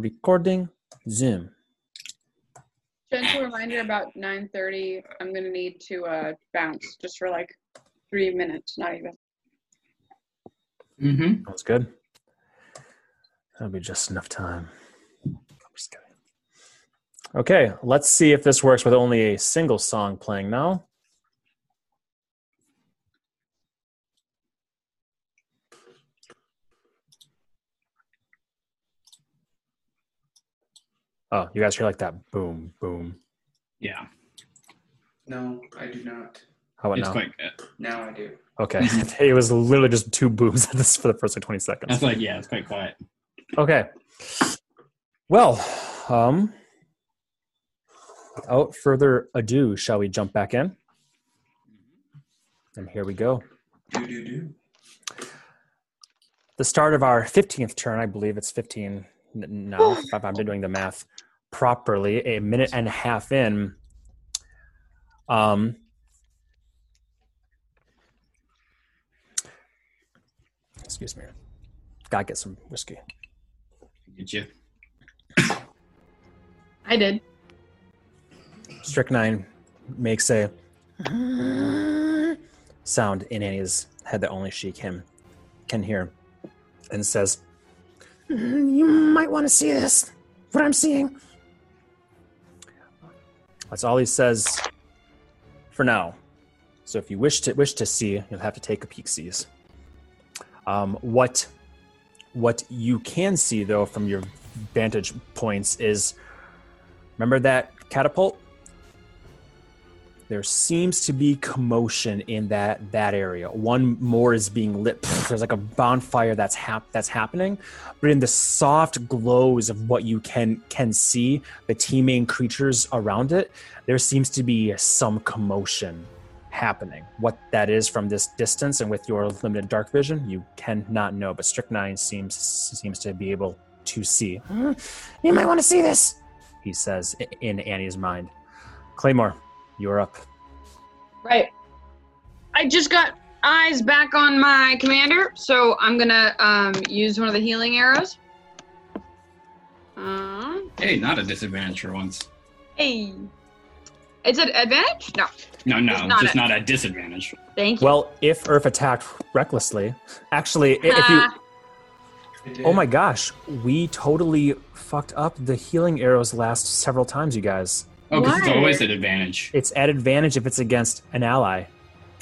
recording. Zoom. Gentle reminder about 9:30. I'm gonna need to uh, bounce just for like three minutes, not even. Mm-hmm. Sounds good. That'll be just enough time. I'm just kidding. Okay, let's see if this works with only a single song playing now. Oh, you guys hear like that boom, boom. Yeah, No, I do not. How about it's now? quite good. Now I do. Okay, it was literally just two booms at this for the first like 20 seconds. That's like yeah, it's quite quiet. Okay. Well, um, without further ado, shall we jump back in? And here we go. Do do do. The start of our 15th turn, I believe it's 15 n- now, if I'm doing the math properly, a minute and a half in. Um, excuse me. Gotta get some whiskey. Get you. I did. Strychnine makes a sound in Annie's head that only she can can hear, and says, "You might want to see this. What I'm seeing." That's all he says for now. So if you wish to wish to see, you'll have to take a peek. Sees. Um, what what you can see though from your vantage points is remember that catapult there seems to be commotion in that that area. One more is being lit. There's like a bonfire that's hap- that's happening, but in the soft glows of what you can can see, the teeming creatures around it, there seems to be some commotion happening. What that is from this distance and with your limited dark vision, you cannot know. But Strychnine seems seems to be able to see. "Hmm, You might want to see this, he says in Annie's mind. Claymore, you're up. Right. I just got eyes back on my commander, so I'm gonna um, use one of the healing arrows. Uh, Hey, not a disadvantage for once. hey. It's an advantage? No. No, no, It's not just a- not a disadvantage. Thank you. Well, if Earth attacked recklessly, actually, i- if you, Ah, oh my gosh, we totally fucked up the healing arrows last several times, you guys. Oh, because it's always an advantage. It's at advantage if it's against an ally.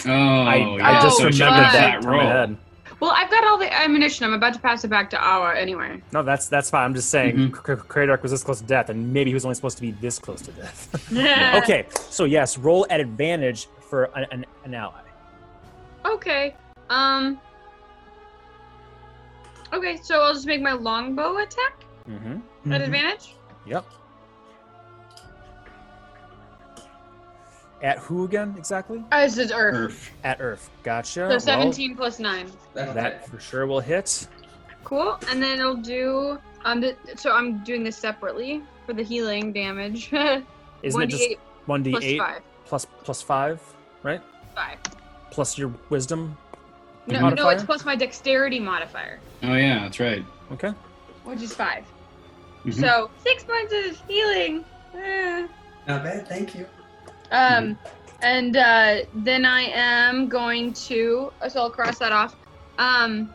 Oh, I, yeah. I just Oh, so remembered been that flat roll. well, I've got all the ammunition. I'm about to pass it back to Awa anyway. No, that's that's fine. I'm just saying. K- K- was this close to death, and maybe he was only supposed to be this close to death. okay, so yes, roll at advantage for an, an, an ally. Okay. Um. Okay, so I'll just make my longbow attack Mm-hmm. at Mhm. advantage. Yep. At who again exactly? Oh, this is Earth. Earth. At Earth. Gotcha. So Well, 17 plus 9. That, that for sure will hit. Cool. And then it'll do. Um. The, so I'm doing this separately for the healing damage. Isn't it just 1d8 one d plus eight 5. plus plus five, right? 5. Plus your wisdom. No, no, modifier? it's plus my dexterity modifier, Oh yeah, that's right. Okay. which is 5. Mhm. So 6 points of healing. Eh. Not bad. Thank you. Um, and uh, then I am going to, so I'll cross that off. Um,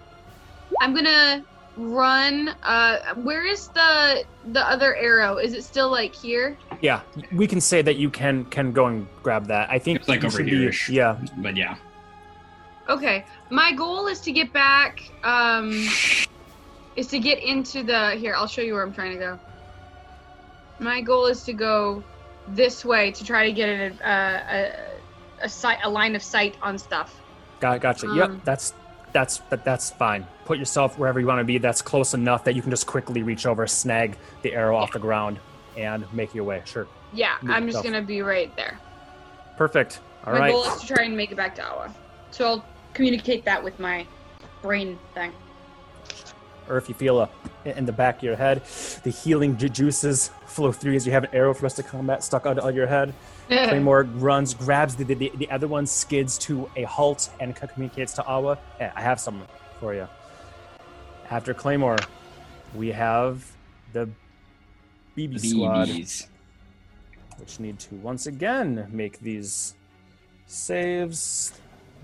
I'm gonna run. Uh, where is the the other arrow? Is it still like here? Yeah, we can say that you can can go and grab that. I think It's like over should be- here-ish. Yeah. But yeah. Okay, my goal is to get back. Um, is to get into the here. I'll show you where I'm trying to go. My goal is to go this way to try to get an, uh, a a sight a line of sight on stuff. Got gotcha. Um, yep, that's that's that, that's fine. Put yourself wherever you want to be. That's close enough that you can just quickly reach over, snag the arrow off the ground, and make your way. Sure. Yeah, Move I'm just yourself. gonna be right there. Perfect. All my right. goal is to try and make it back to Awa. So I'll communicate that with my brain thing. or if you feel a, in the back of your head, the healing juices flow through as you have an arrow for us to combat stuck out of your head. Claymore runs, grabs the, the, the other one, skids to a halt, and communicates to Awa. Yeah, I have some for you. After Claymore, we have the BB squad, BBs. which need to once again make these saves.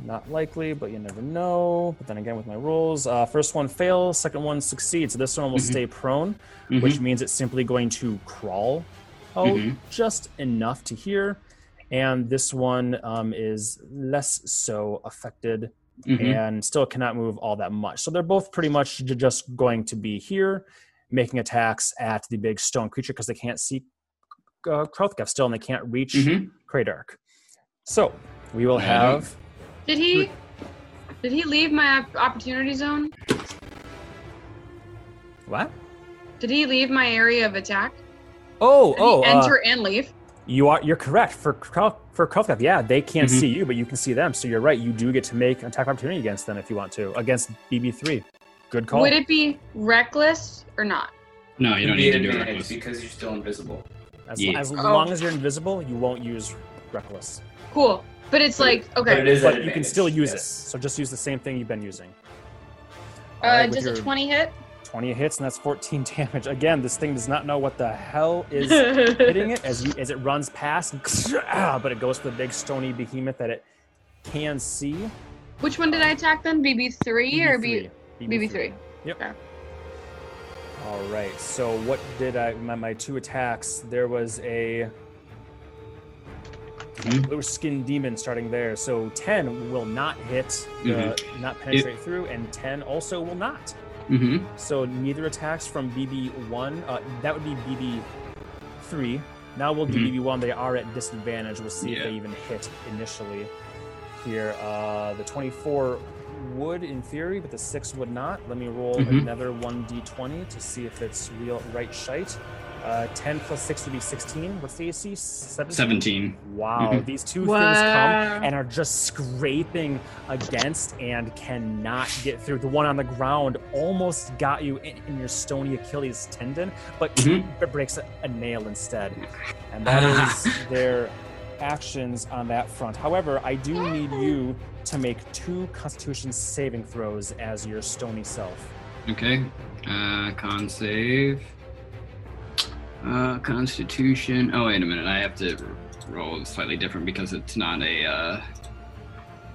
Not likely, but you never know. But then again, with my rolls, uh, first one fails, second one succeeds. So this one will Mhm. stay prone, Mhm. which means it's simply going to crawl out Mhm. just enough to here. And this one um, is less so affected Mhm. and still cannot move all that much. So they're both pretty much just going to be here, making attacks at the big stone creature because they can't see uh, Krothgef still and they can't reach Mhm. Kraydark. So we will Yeah. have. Did he? Did he leave my opportunity zone? What? Did he leave my area of attack? Oh, Did oh, he uh, enter and leave? you are you're correct for for Krothgef. Yeah, they can't Mhm. see you, but you can see them. So you're right. You do get to make attack opportunity against them if you want to against BB3. Good call. Would it be reckless or not? No, you don't need to do advantage reckless. because you're still invisible. as, Yeah. as Oh. long as you're invisible, you won't use reckless. Cool. But it's But like But okay. it is but you can still use yes. it. So just use the same thing you've been using. uh, Alright, with does a twenty hit? 20 hits, and that's 14 damage. Again, this thing does not know what the hell is hitting it as you as it runs past, but it goes for the big stony behemoth that it can see. Which one did I attack then? BB three or B? BB3. BB three. Yep. Okay. All right. So what did I? My, my two attacks. There was a Mhm. blue skin demon starting there. So 10 will not hit, the, Mm-hmm. not penetrate through, and 10 also will not. Mhm. So neither attacks from BB1. Uh, that would be BB3. Now we'll do Mhm. BB1. They are at disadvantage. We'll see if they even hit initially. Here, uh, the 24 would in theory, but the six would not. Let me roll Mhm. another 1d20 to see if it's real right shite. Uh, 10 plus 6 would be 16. What's the AC? 17? 17. Wow, Mhm. these two things come and are just scraping against and cannot get through. The one on the ground almost got you in, in your stony Achilles tendon, but Mhm. it breaks a, a nail instead. And that is their actions on that front. However, I do need you to make two Constitution saving throws as your stony self. Okay. Uh, con save. Uh, Constitution. Oh, wait a minute. I have to roll slightly different because it's not a. Uh,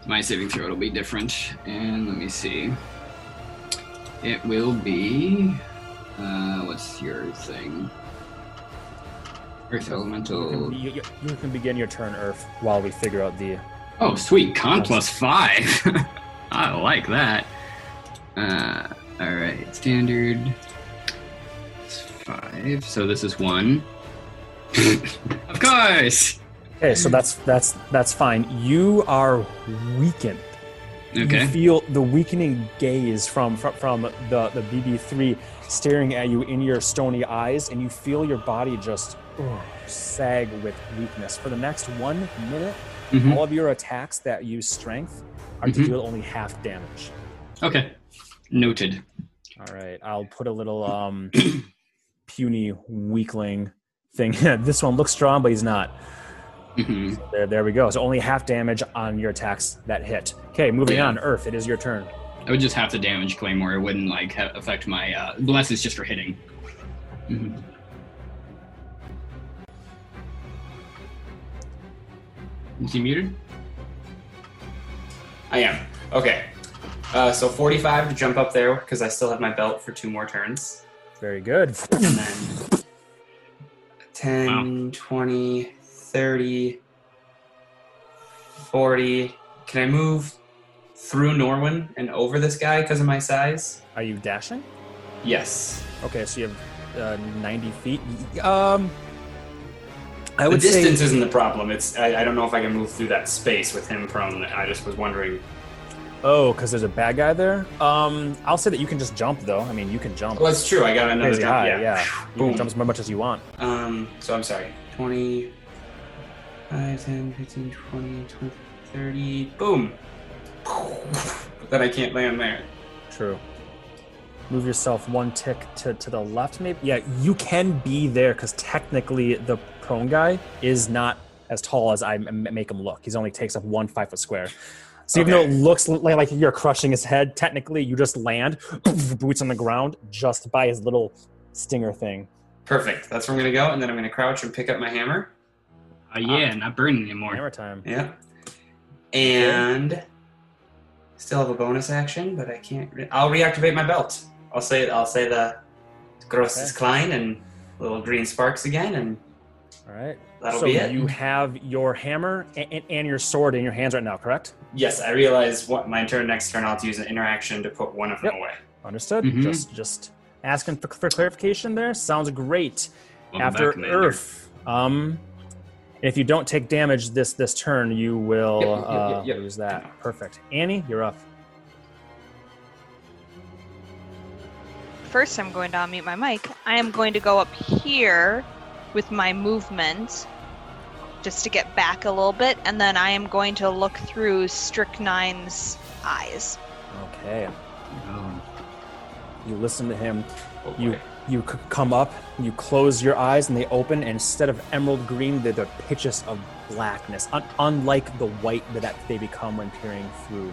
my saving throw will be different. And let me see. It will be. Uh, what's your thing? Earth You Elemental. can, you, you- you can begin your turn, Earth, while we figure out the. Oh, sweet. Con plus five. I like that. Uh, all right. Standard. Five. So this is one. of course. Okay, so that's that's that's fine. You are weakened. Okay. You feel the weakening gaze from from, from the the BB3 staring at you in your stony eyes, and you feel your body just sag with weakness for the next one minute. Mhm. All of your attacks that use strength are to Mhm. deal only half damage. Okay. Noted. All right, I'll put a little um puny weakling thing. this one looks strong, but he's not. hmm There, there we go. So only half damage on your attacks that hit. Okay, moving Yeah. on. Earth, it is your turn. I would just have to damage Claymore. It wouldn't like ha- affect my. Uh, bless is just for hitting. Mhm. Is he muted? I am. Okay. Uh, so 45 to jump up there because I still have my belt for two more turns. Very good. And then 10, 20, 30, 40. Can I move through Norwin and over this guy because of my size? Are you dashing? Yes. Okay, so you have uh, 90 feet. Um, I the would distance say. isn't the problem. It's I, I don't know if I can move through that space with him prone. I just was wondering. Oh, because there's a bad guy there. Um, I'll say that you can just jump though. I mean, you can jump. Well, that's true. I got another Crazy jump. high, yeah. yeah. You Boom. can jump as much as you want. Um, so I'm sorry. 20, 5, 10, 15, 20, 20, 30. Boom. But then I can't land there. True. Move yourself one tick to, to the left, maybe. Yeah, you can be there because technically the prone guy is not as tall as I m- make him look. He's only takes up one five foot square. So even Okay. though it looks li- like you're crushing his head, technically you just land, boots on the ground, just by his little stinger thing. Perfect. That's where I'm gonna go, and then I'm gonna crouch and pick up my hammer. Uh, yeah, not burning anymore. Hammer time. Yeah. And still have a bonus action, but I can't. Re- I'll reactivate my belt. I'll say I'll say the Grosses Okay. Klein and little green sparks again, and All right. that'll so be it. you have your hammer and, and your sword in your hands right now, correct? Yes, I realize what my turn next turn. I'll have to use an interaction to put one of them Yep. away. Understood. Mhm. Just just asking for, for clarification there. Sounds great. Welcome After back, Earth, um, if you don't take damage this this turn, you will Yep, yep, uh, yep, yep. lose that. Perfect. Annie, you're up. First, I'm going to unmute my mic. I am going to go up here with my movement just to get back a little bit, and then I am going to look through Strychnine's eyes. Okay. Oh, You listen to him. Oh, You you come up. You close your eyes, and they open. And instead of emerald green, they're the pitches of blackness, un- unlike the white that- that they become when peering through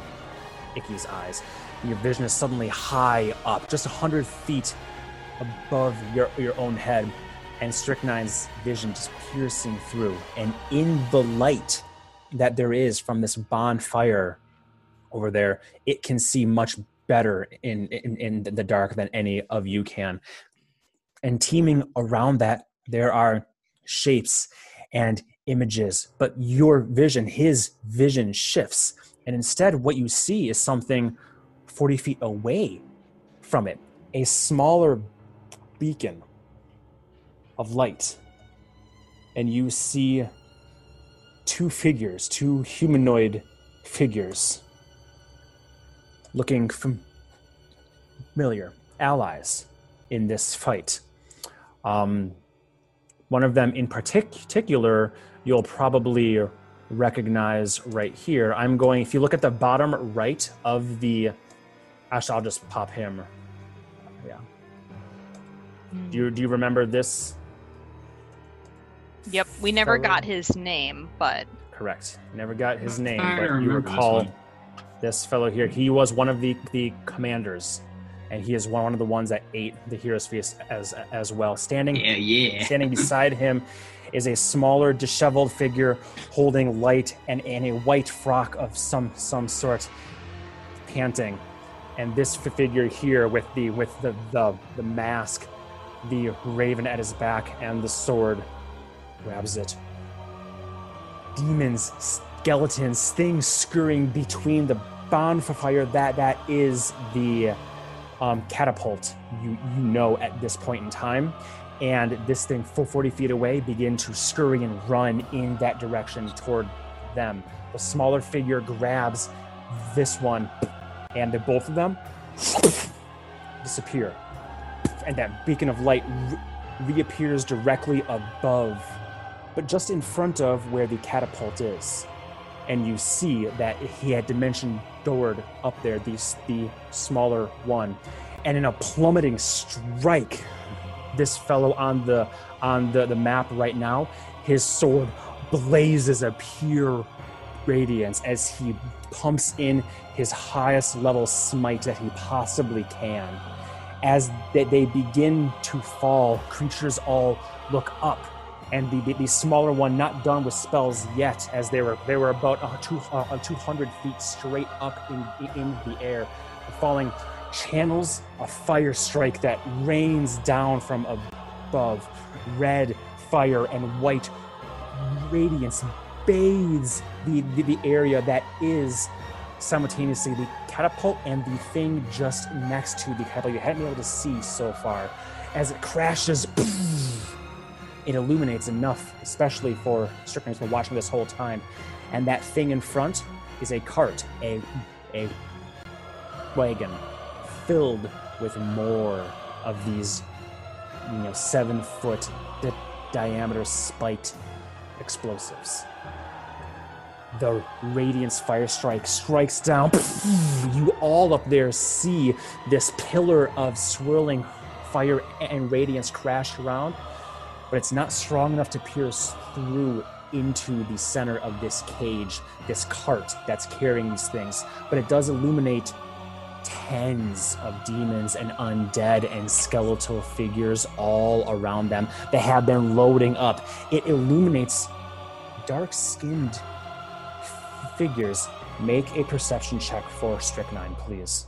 Icky's eyes. Your vision is suddenly high up, just a hundred feet above your your own head, and Strychnine's vision just piercing through. And in the light that there is from this bonfire over there, it can see much better in, in in the dark than any of you can. And teaming around that, there are shapes and images, but your vision, his vision shifts. And instead, what you see is something 40 feet away from it a smaller beacon of light. And you see two figures, two humanoid figures, looking familiar, allies in this fight. Um, one of them in partic- particular, you'll probably recognize right here. I'm going, if you look at the bottom right of the, actually, I'll just pop him. Yeah. Do you, do you remember this? Yep, we never fellow? got his name, but Correct. Never got his name, I but you remember this recall one. this fellow here. He was one of the the commanders, and he is one of the ones that ate the hero's feast as as well. Standing Yeah, yeah. standing beside him is a smaller, disheveled figure holding light and, and a white frock of some some sort, panting. And this f- figure here with the with the the, the mask, the raven at his back, and the sword grabs it. Demons, skeletons, things scurrying between the bonfire that that is the um, catapult. You you know at this point in time, and this thing full 40 feet away begin to scurry and run in that direction toward them. The smaller figure grabs this one, and the both of them disappear. And that beacon of light re- reappears directly above, but just in front of where the catapult is. And you see that he had dimension doored up there, the, the smaller one. And in a plummeting strike, this fellow on the on the, the map right now, his sword blazes a pure radiance as he pumps in his highest level smite that he possibly can. As they, they begin to fall, creatures all look up, and the, the, the smaller one not done with spells yet, as they were they were about uh, two, uh, 200 feet straight up in, in the air, falling channels a fire strike that rains down from above. Red fire and white radiance bathes the, the, the area that is simultaneously the catapult and the thing just next to the catapult you hadn't been able to see so far. As it crashes, it illuminates enough, especially for Strychnine who's been watching this whole time. And that thing in front is a cart, a, a wagon filled with more of these, you know, seven foot di- diameter spiked explosives. The Radiance Fire Strike strikes down. You all up there see this pillar of swirling fire and radiance crash around, but it's not strong enough to pierce through into the center of this cage, this cart that's carrying these things. But it does illuminate tens of demons and undead and skeletal figures all around them that have been loading up. It illuminates dark skinned figures. Make a perception check for Strychnine, please.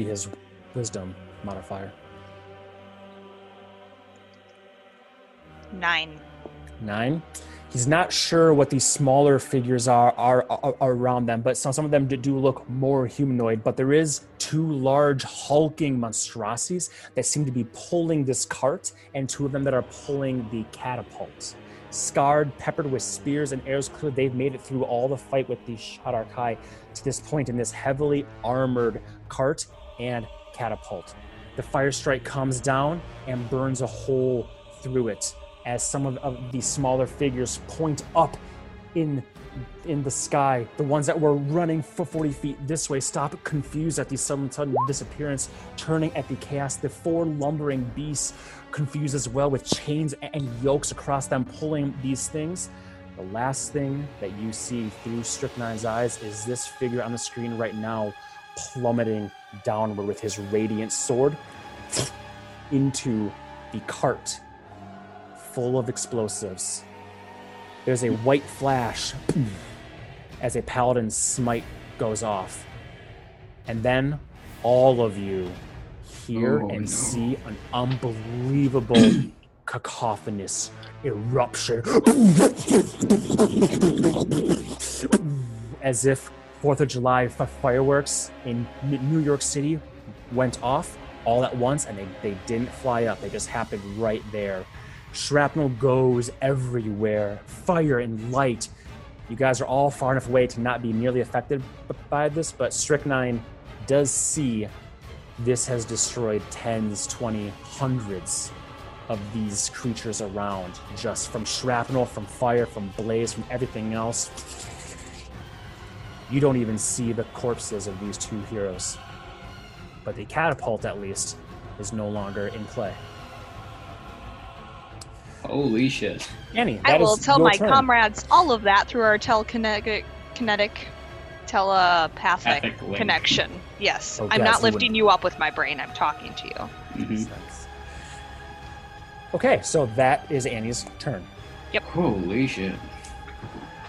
Be his wisdom modifier. Nine. Nine. He's not sure what these smaller figures are, are, are around them, but some, some of them do- do look more humanoid. But there is two large hulking monstrosities that seem to be pulling this cart, and two of them that are pulling the catapult. Scarred, peppered with spears and arrows, clear they've made it through all the fight with the Shadar-kai to this point in this heavily armored cart and catapult. The fire strike comes down and burns a hole through it as some of, of these smaller figures point up in in the sky. The ones that were running for 40 feet this way stop confused at the sudden, sudden disappearance, turning at the chaos. The four lumbering beasts confused as well with chains and yokes across them pulling these things. The last thing that you see through Strychnine's eyes is this figure on the screen right now plummeting downward with his radiant sword into the cart full of explosives. There's a white flash as a paladin's smite goes off. And then all of you hear Oh, and no. see an unbelievable cacophonous eruption. As if Fourth of July fireworks in New York City went off all at once and they, they didn't fly up. They just happened right there. Shrapnel goes everywhere, fire and light. You guys are all far enough away to not be nearly affected by this, but Strychnine does see this has destroyed tens, twenty, hundreds of these creatures around just from shrapnel, from fire, from blaze, from everything else. You don't even see the corpses of these two heroes. But the catapult, at least, is no longer in play. Holy shit. Annie, I will is tell your my turn. comrades all of that through our telekinetic, kinetic, telepathic connection. Yes, Oh, I'm yes, not lifting you up with my brain. I'm talking to you. Mhm. Okay, so that is Annie's turn. Yep. Holy shit.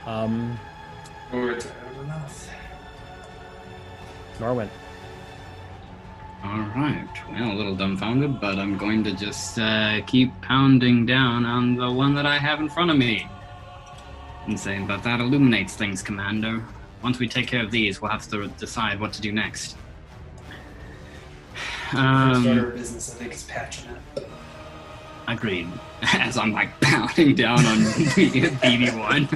Um, Words out of her mouth. Norwin. Alright, well, a little dumbfounded, but I'm going to just uh, keep pounding down on the one that I have in front of me. And saying, but that illuminates things, Commander. Once we take care of these, we'll have to decide what to do next. First order Um, of business, I think, is patching it. agreed. As I'm like pounding down on BB1.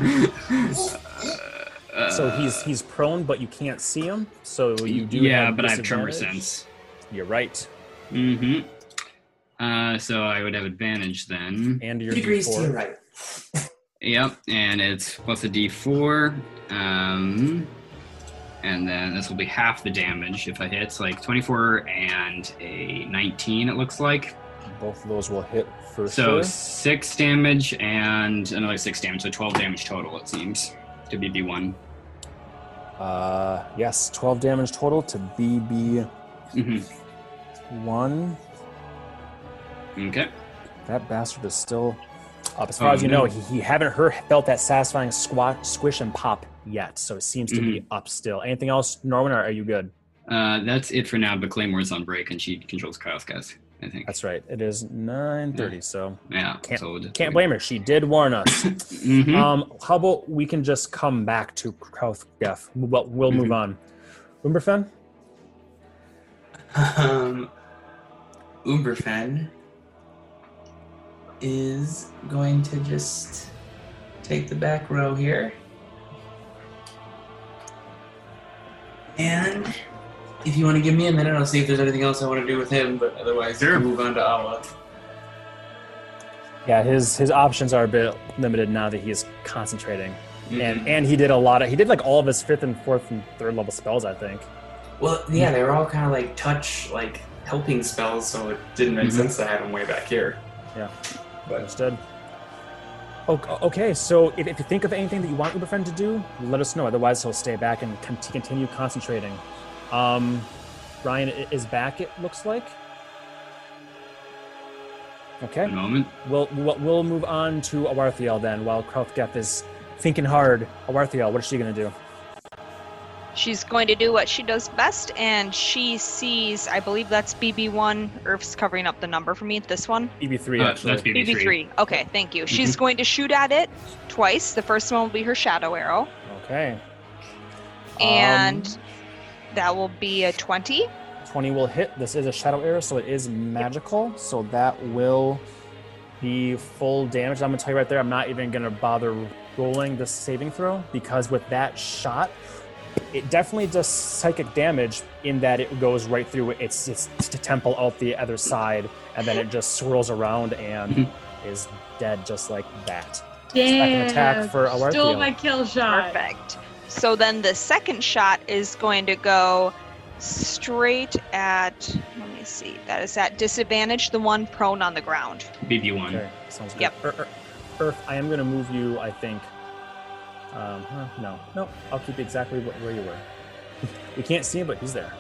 Uh, So he's he's prone, but you can't see him. So you do. yeah, have but I have tremor sense. You're right. Mm-hmm. Uh, so I would have advantage then. And your Degrees to D4. your right. Yep, and it's plus a d4. Um, and then this will be half the damage if I hit. It's like 24 and a 19, it looks like. Both of those will hit for So sure. six damage and another six damage. So 12 damage total, it seems, to BB1. Uh, yes, 12 damage total to BB1. Mm-hmm. Okay. That bastard is still up. As far Oh, as you no. know, he, he haven't heard felt that satisfying squat, squish, and pop yet. So it seems to Mm-hmm. be up still. Anything else, Norwin, or are you good? Uh, that's it for now, but Claymore's on break and she controls Kyle's cast, I think. That's right. It is 9:30, so yeah. can't- so we'll can't blame her. She did warn us. Mhm. Um, how about we can just come back to Krauthgef? Well, we'll move on. Umberfen? Um, Umberfen is going to just take the back row here. And if you want to give me a minute, I'll see if there's anything else I want to do with him, but otherwise, Sure. we'll move on to Awa. Yeah, his his options are a bit limited now that he's concentrating, Mm-hmm. and and he did a lot of he did like all of his fifth and fourth and third level spells. I think. Well, yeah, they were all kind of like touch, like helping spells, so it didn't make Mhm. sense to have them way back here. Yeah. But Understood. O- Okay, so if, if you think of anything that you want Umberfen to do, let us know. Otherwise, he'll stay back and con- continue concentrating. Um, Ryan is back. It looks like. Okay, One moment. we'll we'll, we'll move on to Awarthiel then. While Krauthgeth is thinking hard, Awarthiel, what is she gonna do? She's going to do what she does best, and she sees, I believe that's BB1. Earth's covering up the number for me. This one? EB three Uh, actually. that's BB3. BB3. Okay, thank you. She's going to shoot at it twice. The first one will be her shadow arrow, Okay. and Um, that will be a 20. 20 will hit. This is a shadow arrow, so it is magical. So that will be full damage. I'm gonna tell you right there, I'm not even gonna bother rolling the saving throw because with that shot, it definitely does psychic damage in that it goes right through its its t- temple out the other side, and then it just swirls around and mhm. is dead just like that. Second attack for Stole Awarthiel. my kill shot. Perfect. So then the second shot is going to go straight at, let me see, that is at disadvantage, the one prone on the ground. BB1. Okay, sounds good. Yep. Ear- Ear- Earth, I am going to move you, I think. Um, huh, no, no, I'll keep you exactly where you were. we can't see him, but he's there.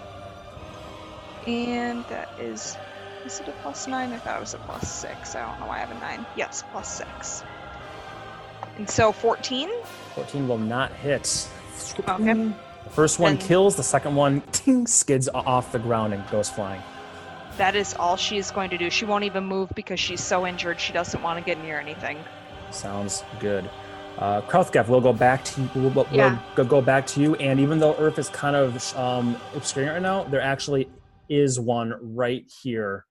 And that is, is it a plus nine? I thought it was a plus six. I don't know why I have a nine. Yes, plus six. And so 14? 14 will not hit. Okay. The first one Then- kills, the second one ting, skids o- off the ground and goes flying. That is all she is going to do. She won't even move because she's so injured she doesn't want to get near anything. Sounds good. Uh, Krauthgef, we'll go back to you. We'll, we'll Yeah. go, go back to you. And even though Earth is kind of um, obscuring it right now, there actually is one right here.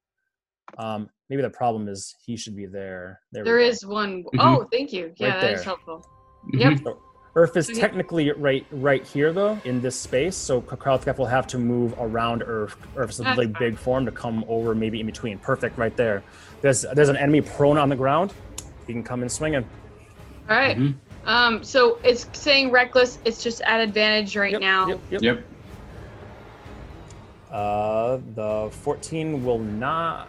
Um, maybe the problem is he should be there. There, we There go. is one. Mhm. Oh, thank you. Yeah, Right that is there. helpful. Mhm. Yep. Earth is So he- technically right right here though in this space, so Krauthgef will have to move around Earth. Earth's That's like fine. big form to come over maybe in between. Perfect, right there. There's there's an enemy prone on the ground. He can come in swinging. All right. Mhm. Um, so it's saying reckless. It's just at advantage right Yep, now. Yep, yep. Yep. Uh, the 14 will not.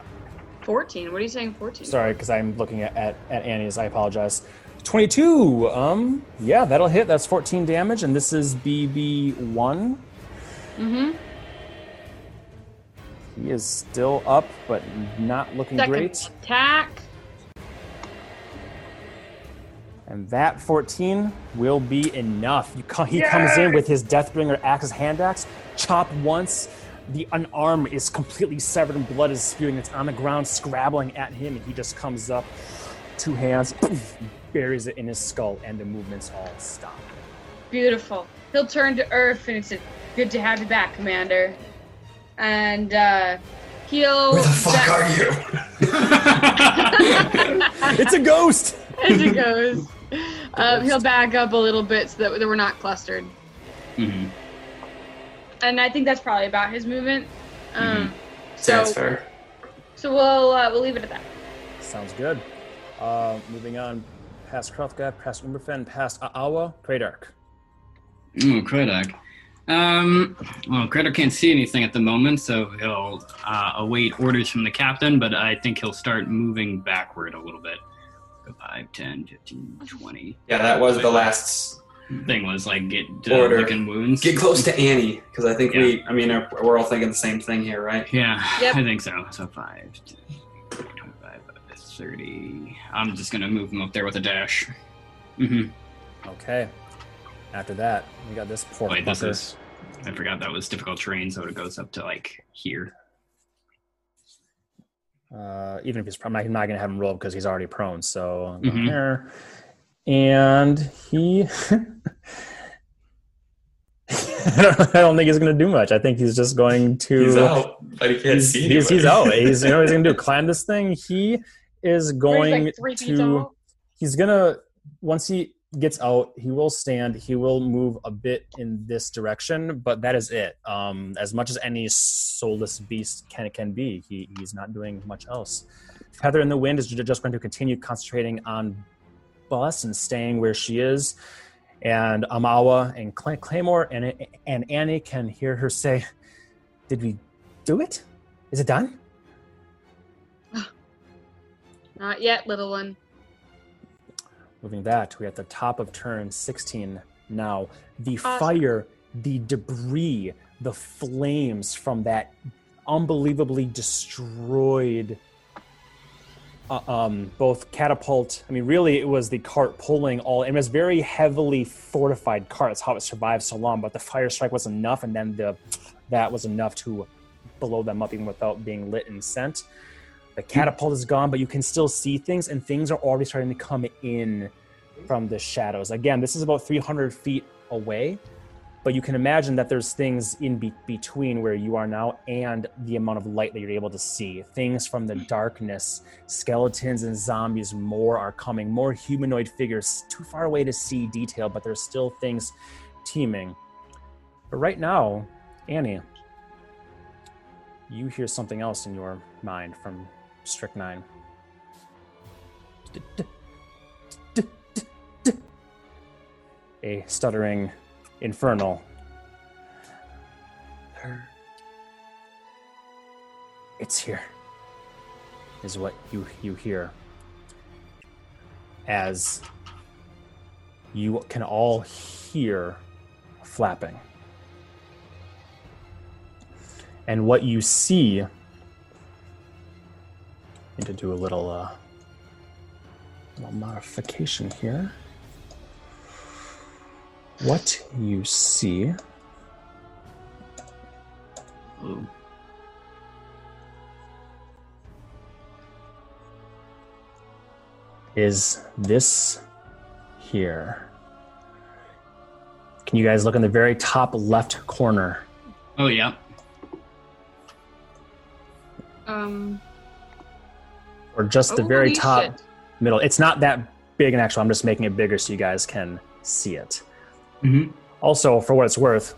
14. What are you saying? 14. Sorry, because I'm looking at, at at Annie's. I apologize. 22. Um, yeah, that'll hit. That's 14 damage, and this is BB1. Mm-hmm. He is still up, but not looking Second great. attack. And that 14 will be enough. You he comes in with his Deathbringer axe, his hand axe, chop once. The an arm is completely severed and blood is spewing. It's on the ground, scrabbling at him, and he just comes up, two hands, buries it in his skull, and the movements all stop. Beautiful. He'll turn to Earth and he said, "Good to have you back, Commander." And uh, he'll. Where the fuck are you? It's a ghost. As it goes, um, he'll back up a little bit so that, that we're not clustered. Mhm. And I think that's probably about his movement. Um, so, That's fair. so we'll uh, we'll leave it at that. Sounds good. Uh, moving on, past Krothgaf, past Umberfen, past Aawa, Kradark. Oh, Kredak. Um, well, Kredak can't see anything at the moment, so he'll uh, await orders from the captain, but I think he'll start moving backward a little bit. Go 5, 10, 15, 20. Yeah, that was the last. Thing was like get uh, Order. licking wounds. Get close to Annie, because I think we. I mean, uh, we're all thinking the same thing here, right? Yeah, Yep. I think so. So 5, 25, 30. I'm just going to move him up there with a dash. hmm Okay. After that, we got this poor Wait, this is. I forgot that was difficult terrain, so it goes up to like here. Uh, even if he's I'm not, I'm not gonna have him roll because he's already prone. So I'll go Mhm. here, and he. I don't, I don't think he's gonna do much. I think he's just going to. He's out, but he can't He's, see he's, he's out. He's you know he's gonna do climb this thing. He is going He's like to. tall. He's gonna once he gets out, he will stand. He will move a bit in this direction, but that is it. Um, as much as any soulless beast can can be, he he's not doing much else. Feather in the Wind is just going to continue concentrating on Bus and staying where she is. And Amawa and Cla- Claymore and, and Annie can hear her say, Did we do it? Is it done? Not yet, little one. Moving that, we're at the top of turn 16 now. The Awesome. fire, the debris, the flames from that unbelievably destroyed uh, um, both catapult. I mean, really, it was the cart pulling all. It was very heavily fortified cart. That's how it survived so long. But the fire strike was enough, and then the that was enough to blow them up even without being lit and sent. The catapult is gone, but you can still see things, and things are already starting to come in from the shadows. Again, this is about 300 feet away, but you can imagine that there's things in be- between where you are now and the amount of light that you're able to see. Things from the darkness, skeletons and zombies, more are coming, more humanoid figures, too far away to see detail, but there's still things teeming. But right now, Annie, you hear something else in your mind from Strychnine. A stuttering infernal. It's here. Is what you you hear. As you can all hear flapping. And what you see need to do a little uh little modification here. What you see Ooh. is this here. Can you guys look in the very top left corner? Oh yeah. Um. Or just the very top shit. middle. It's not that big an actual, I'm just making it bigger so you guys can see it. Mm-hmm. Also, for what it's worth,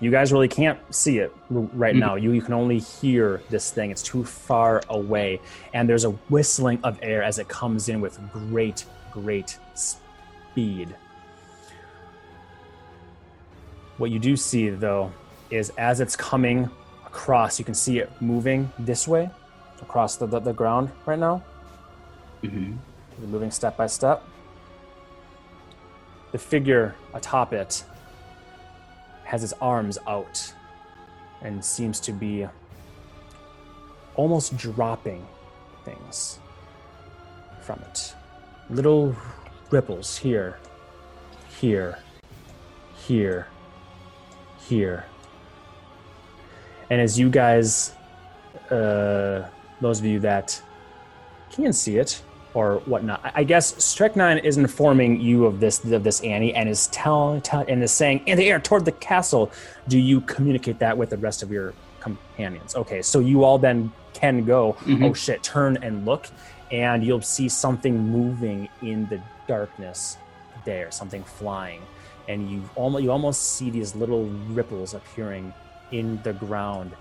you guys really can't see it right Mhm. now. You, you can only hear this thing. It's too far away. And there's a whistling of air as it comes in with great, great speed. What you do see, though, is as it's coming across, you can see it moving this way across the, the, the ground right now. Mm-hmm. Moving step by step. The figure atop it has its arms out and seems to be almost dropping things from it. Little ripples here, here, here, here. And as you guys, uh, those of you that can see it or whatnot. I- I guess Strychnine is informing you of this of this Annie and is telling tell, and is saying in the air toward the castle. Do you communicate that with the rest of your companions? Okay, so you all then can go. Mhm. Oh shit! Turn and look, and you'll see something moving in the darkness there. Something flying, and you almost you almost see these little ripples appearing in the ground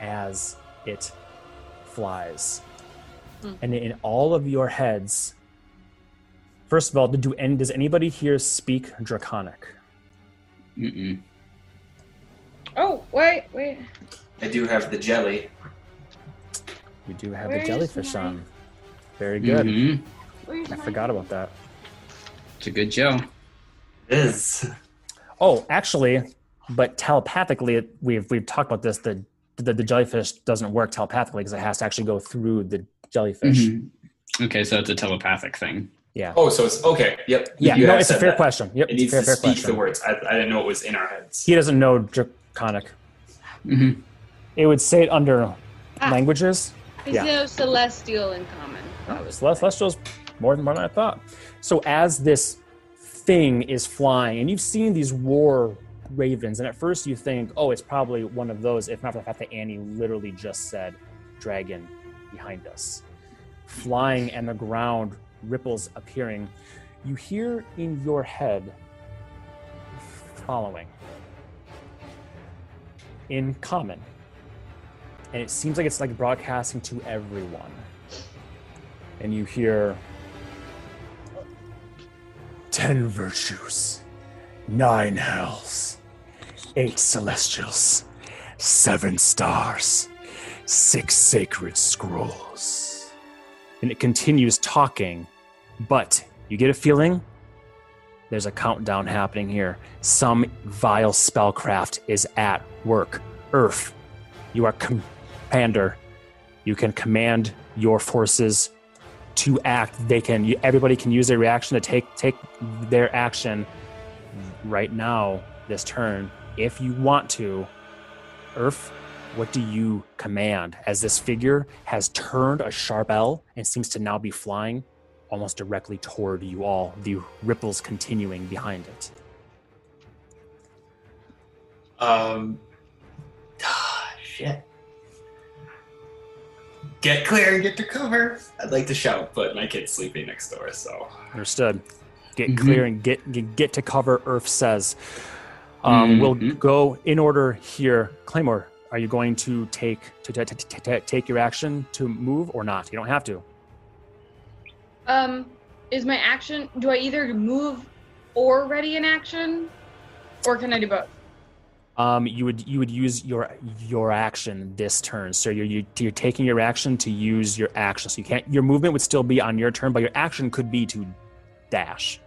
as it flies and in all of your heads first of all did do any, does anybody here speak draconic Mm-mm. Oh wait, wait. I do have the jelly. you do have Where the is jellyfish my- on very good Mhm. I my- forgot about that It's a good show. It is. oh actually but telepathically we've we've talked about this the the, the jellyfish doesn't work telepathically because it has to actually go through the jellyfish Mhm. Okay, so it's a telepathic thing. yeah Oh, so it's okay. Yep. yeah You no it's a fair that. question yep It it's a needs fair, to fair speak question the words. I, I didn't know it was in our heads. he doesn't know draconic hmm it would say it under Ah. languages There's Yeah. no celestial in common. That was Celestial's more than more than I thought. So as this thing is flying, and you've seen these war ravens, and at first you think, oh, it's probably one of those, if not for the fact that Annie literally just said dragon behind us. Flying and the ground, ripples appearing. You hear in your head following in common. And it seems like it's like broadcasting to everyone. and you hear ten virtues, nine hells, eight celestials, seven stars, six sacred scrolls. And it continues talking, but you get a feeling there's a countdown happening here. Some vile spellcraft is at work. Earth, you are commander. You can command your forces to act. They can. Everybody can use their reaction to take take their action right now. This turn, if you want to. Earth, what do you command as this figure has turned a sharp L and seems to now be flying almost directly toward you all, the ripples continuing behind it. Um. Ah, shit. Get clear and get to cover. I'd like to shout, but my kid's sleeping next door, so. Understood. Get Mhm. clear and get, get get to cover. Earth says. Um, We'll Mhm. go in order here. Claymore, are you going to take to, to, to, to- to take your action to move or not? You don't have to. Um, is my action? Do I either move or ready in action, or can I do both? Um, you would you would use your your action this turn. So you're you, you're taking your action to use your action. So you can't. Your movement would still be on your turn, but your action could be to dash.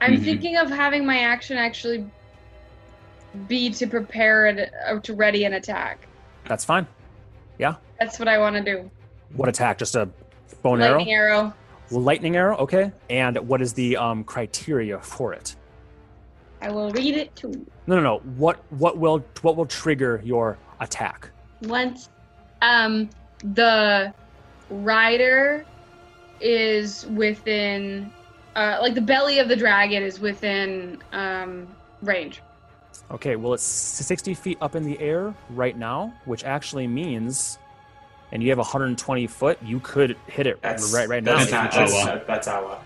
I'm Mhm. thinking of having my action actually be to prepare it uh, to ready an attack. That's fine. Yeah. That's what I want to do. What attack? Just a bone and arrow. Lightning arrow. Lightning arrow. Okay. And what is the um, criteria for it? I will read it to you. No, no, no. What what will what will trigger your attack? once um the rider is within uh like the belly of the dragon is within um range Okay. Well, it's sixty feet up in the air right now, which actually means, and you have 120 foot. You could hit it That's right right now. That's if you not. choose. That's, wow. that's Awa.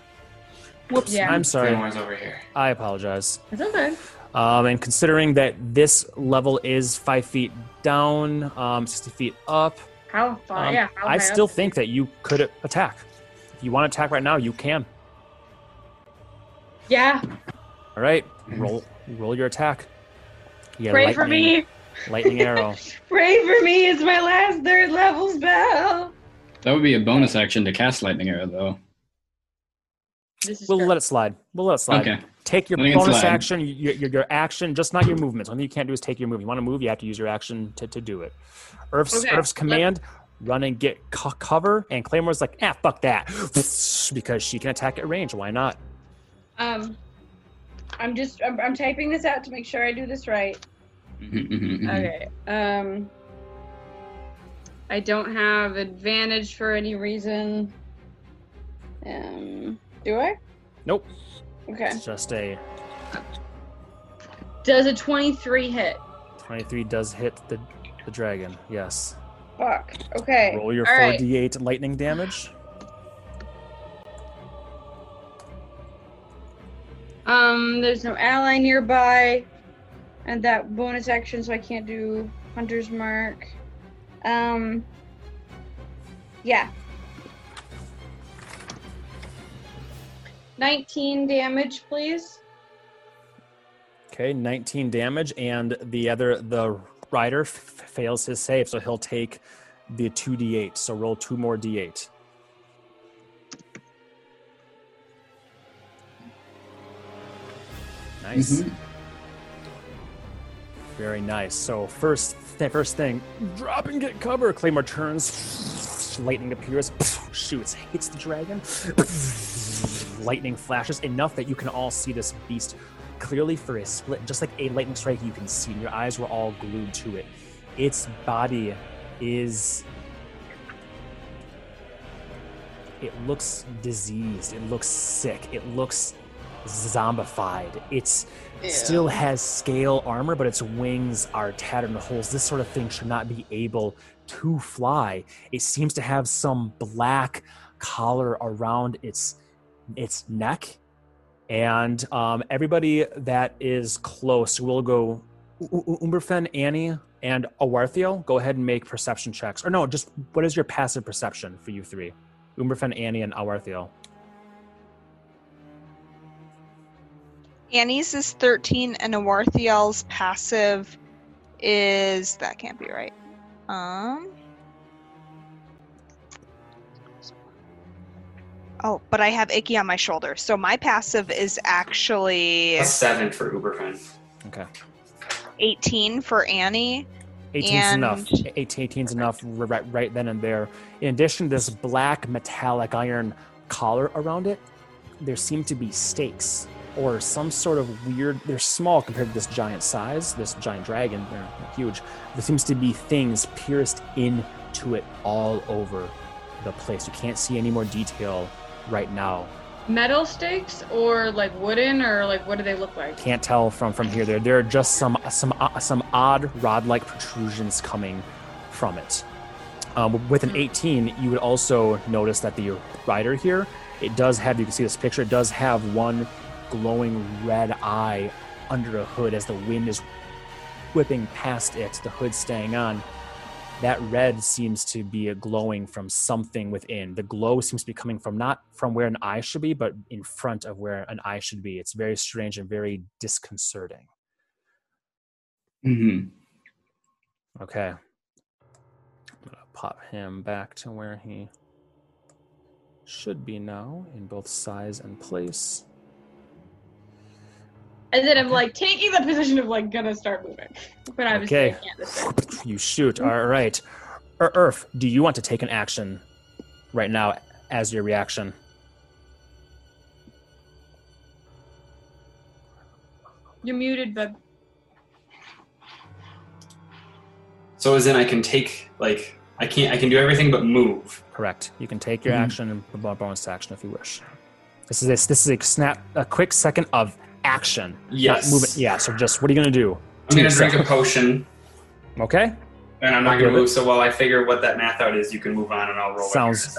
Whoops. Yeah. I'm sorry. Claymore's over here. I apologize. it's okay Um, and considering that this level is five feet down, um, 60 feet up, how far um, yeah how I still up? think that you could attack. If you want to attack right now, you can. yeah All right, roll roll your attack. Yeah, pray for me Lightning arrow. pray for me it's my last third level spell That would be a bonus action to cast lightning arrow, though. We'll true. let it slide. We'll let it slide. Okay. Take your Letting bonus action, your, your, your action, just not your movement. Something you can't do is take your move. You want to move, you have to use your action to, to do it. Earth's, Okay, Earth's command, run and get co- cover. And Claymore's like, ah, fuck that. because she can attack at range. Why not? um i'm just I'm, I'm typing this out to make sure i do this right Mhm, mhm, mhm. Okay. Um I don't have advantage for any reason. Um do I? Nope. Okay. It's just a Does a 23 hit? 23 does hit the, the dragon. Yes. Fuck. Okay. Roll your All right. 4d8 lightning damage. Um there's no ally nearby and that bonus action so I can't do hunter's mark. Um Yeah. 19 damage, please. Okay, 19 damage, and the other the rider f- fails his save, so he'll take the 2d8. So roll two more d8. Nice. Mhm. Very nice. So first, th- first thing, drop and get cover. Claymore turns, lightning appears, shoots, hits the dragon. Lightning flashes enough that you can all see this beast clearly for a split. Just like a lightning strike, you can see. and Your eyes were all glued to it. Its body is. It looks diseased. It looks sick. It looks zombified. It's still has scale armor, but its wings are tattered and holes. This sort of thing should not be able to fly. It seems to have some black collar around its its neck, and um, everybody that is close will go. Umberfen, Annie, and Awarthiel, go ahead and make perception checks. Or no, just what is your passive perception for you three? Umberfen, Annie, and Awarthiel. Annie's is 13 and Awarthiel's passive is that can't be right. Um Oh, but I have Icky on my shoulder. So my passive is actually A seven for Umberfen. Okay. 18 for Annie. 18's enough. 18, 18's enough right, right then and there. In addition to this black metallic iron collar around it, there seem to be stakes or some sort of weird. They're small compared to this giant size, this giant dragon. They're huge. There seems to be things pierced into it all over the place. You can't see any more detail right now. Metal stakes or like wooden or like what do they look like? Can't tell from from here. There, there are just some some uh, some odd rod-like protrusions coming from it. Um, with an 18, you would also notice that the rider here, it does have. You can see this picture. It does have one glowing red eye under a hood as the wind is whipping past it. The hood staying on. That red seems to be a glowing from something within. The glow seems to be coming from not from where an eye should be, but in front of where an eye should be. It's very strange and very disconcerting. hmm Okay. I'm gonna pop him back to where he should be now in both size and place. And then I'm like taking the position of like gonna start moving. But I was Okay. saying, yeah, this. You shoot. All right. Ur- Urf, do you want to take an action right now as your reaction? You're muted, bub. So as in I can take like I can't I can do everything but move. Correct. You can take your Mhm. action and bo- bonus action if you wish. This is this. This is a snap, a quick second of action. not Yes. movement. Yeah. So just what are you gonna do? I'm gonna To drink a potion Okay. and I'm not Give gonna it. move. So while I figure what that math out is, you can move on and I'll roll. it here in a Sounds-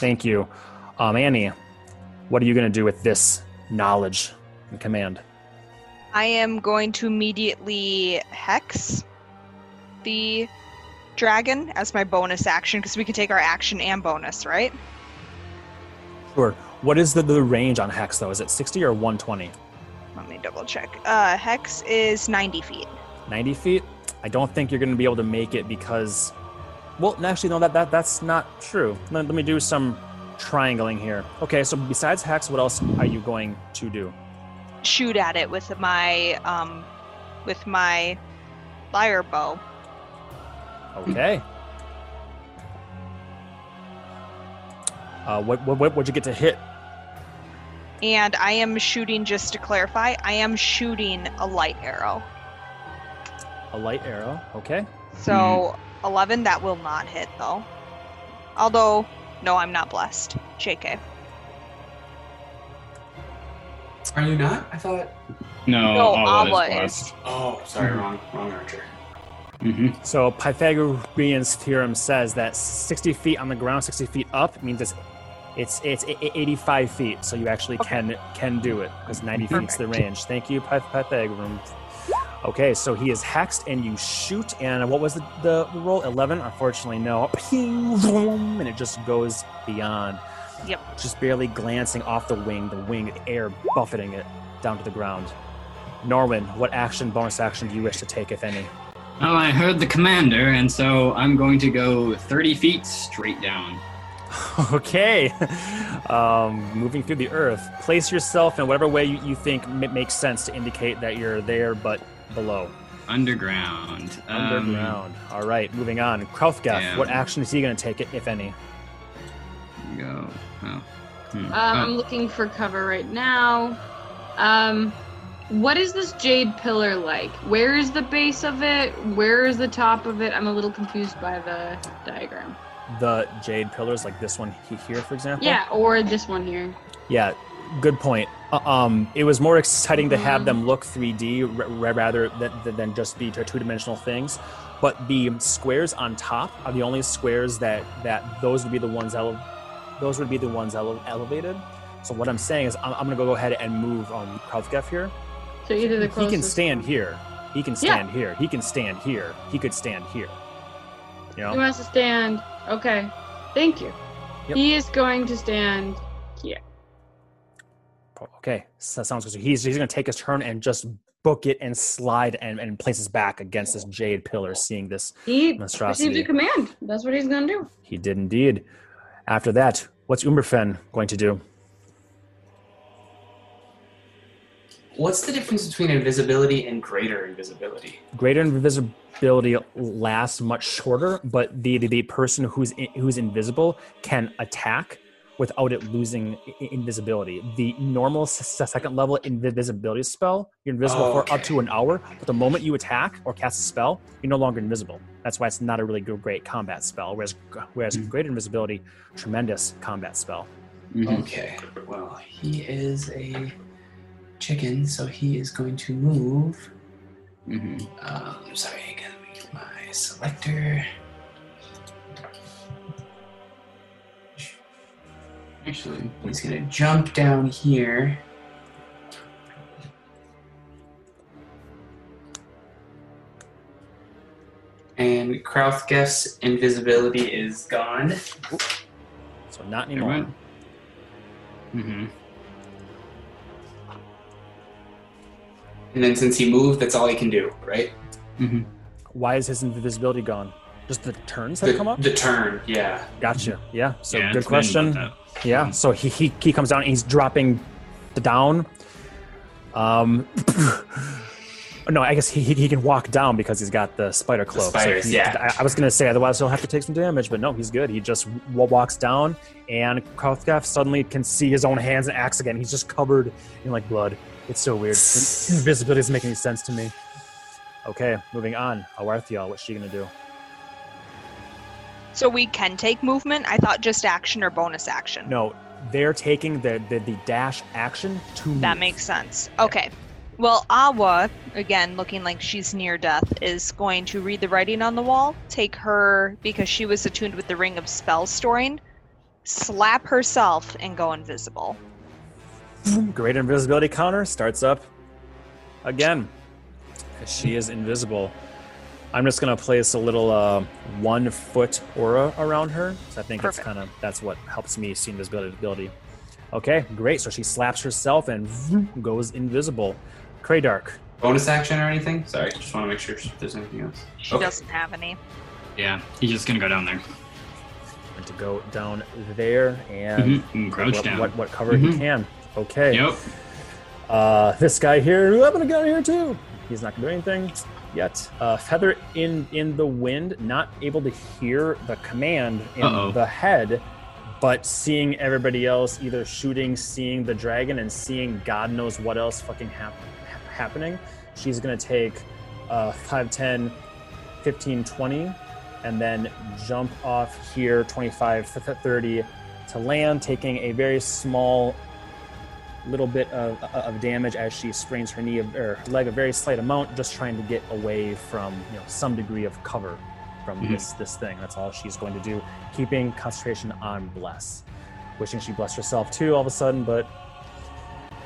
Thank you, um, Annie. What are you gonna do with this knowledge and command? I am going to immediately hex the dragon as my bonus action because we can take our action and bonus, right? Sure. What is the, the range on hex though? Is it 60 or 120? Double check. Uh, hex is 90 feet. 90 feet? I don't think you're going to be able to make it because, well, actually, no, that, that that's not true. Let, let me do some triangling here. Okay, so besides hex, what else are you going to do? Shoot at it with my um, with my fire bow. Okay. Uh, what, what, what, what'd you get to hit? And I am shooting, just to clarify, I am shooting a light arrow. A light arrow. Okay. So 11, that will not hit though. Although, no, I'm not blessed. JK. Are you not? I thought. No, No, Awa Awa is is. Oh, sorry, Mhm. wrong, wrong archer. hmm So Pythagorean's theorem says that 60 feet on the ground, 60 feet up means it's it's it's e- e- 85 feet. So you actually Okay. can can do it because 90 feet's the range. Thank you, Pyth- Pythagorean. Okay, so he is hexed, and you shoot. And what was the, the roll? 11. Unfortunately, no. Ping, vroom, and it just goes beyond. Yep. Just barely glancing off the wing, the wing air buffeting it down to the ground. Norwin, what action, bonus action do you wish to take, if any? Well, I heard the commander, and so I'm going to go 30 feet straight down. Okay. Um, moving through the earth, place yourself in whatever way you, you think m- makes sense to indicate that you're there but below. Underground. Um, Underground. All right, moving on. Krauthgaf, what action is he going to take, it, if any? go. Oh. Hmm. Um, Oh. I'm looking for cover right now. Um, what is this jade pillar like? Where is the base of it? Where is the top of it? I'm a little confused by the diagram. The jade pillars, like this one here, for example? Yeah, or this one here. Yeah, good point. Uh, um, it was more exciting to have them look 3D r- r- rather than, than just be two dimensional things. But the squares on top are the only squares that that those would be the ones ele- those would be the ones ele- elevated. So what I'm saying is I'm, I'm gonna go ahead and move um Krauthgef here. So either the He can stand one. here. He can Yeah. stand here. He can stand here. He could stand here. You know? He wants to stand. Okay. Thank you. Yep. He is going to stand here. Okay, so that sounds good. He's he's gonna take his turn and just book it and slide and, and place his back against this jade pillar, seeing this He monstrosity. received a command. That's what he's gonna do. He did indeed. After that, what's Umberfen going to do? What's the difference between invisibility and greater invisibility? Greater invisibility lasts much shorter, but the, the, the person who's in, who's invisible can attack without it losing invisibility. The normal s- second level invisibility spell, you're invisible for up to an hour, but the moment you attack or cast a spell, you're no longer invisible. That's why it's not a really good, great combat spell. Whereas whereas greater invisibility, tremendous combat spell. Mhm. Okay. Well, he is a chicken, so he is going to move. Mhm. Um, sorry, I gotta make my selector. Actually, He's gonna jump down here. And Krauthgef's invisibility is gone. So not Never anymore. mind. And then since he moved, that's all he can do, right? Mhm. Why is his invisibility gone? Just the turns that The, come up? the turn, yeah. Gotcha. Yeah. So Yeah, good it's random question. about Yeah. So he, he he comes down and he's dropping the down. Um no, I guess he, he he can walk down because he's got the spider cloak. spiders, he- yeah. I, I was gonna say otherwise he'll have to take some damage, but no, he's good. He just w- walks down, and Kothgaf suddenly can see his own hands and axe again. He's just covered in like blood. It's so weird. Invisibility doesn't make any sense to me. Okay, moving on. Awarthiel, what's she gonna do? So we can take movement. I thought just action or bonus action. No, they're taking the the, the dash action to move. That makes sense. Okay. Well, Awa, again, looking like she's near death, is going to read the writing on the wall, take her, because she was attuned with the ring of spell storing, slap herself, and go invisible. Great invisibility counter starts up again. She is invisible. I'm just gonna place a little uh, one foot aura around her. So I think that's kind of that's what helps me see invisibility. ability. Okay, great. So she slaps herself and goes invisible. Kraydark. Bonus action or anything? Sorry, just want to make sure there's anything else. She Okay. doesn't have any. Yeah, he's just gonna go down there. And to go down there and Mhm. And crouch what, down. what what cover he Mhm. can. Okay. Yep. Uh, this guy here, I'm gonna get here too. He's not gonna do anything yet. Uh, feather in in the wind, not able to hear the command in Uh-oh. the head, but seeing everybody else either shooting, seeing the dragon, and seeing God knows what else fucking hap- happening. She's gonna take uh, 5, 10, 15, 20, and then jump off here 25, 30 to land, taking a very small little bit of, of damage as she sprains her knee or her leg a very slight amount just trying to get away from you know some degree of cover from Mhm. this this thing. That's all she's going to do keeping concentration on bless. Wishing she blessed herself too all of a sudden but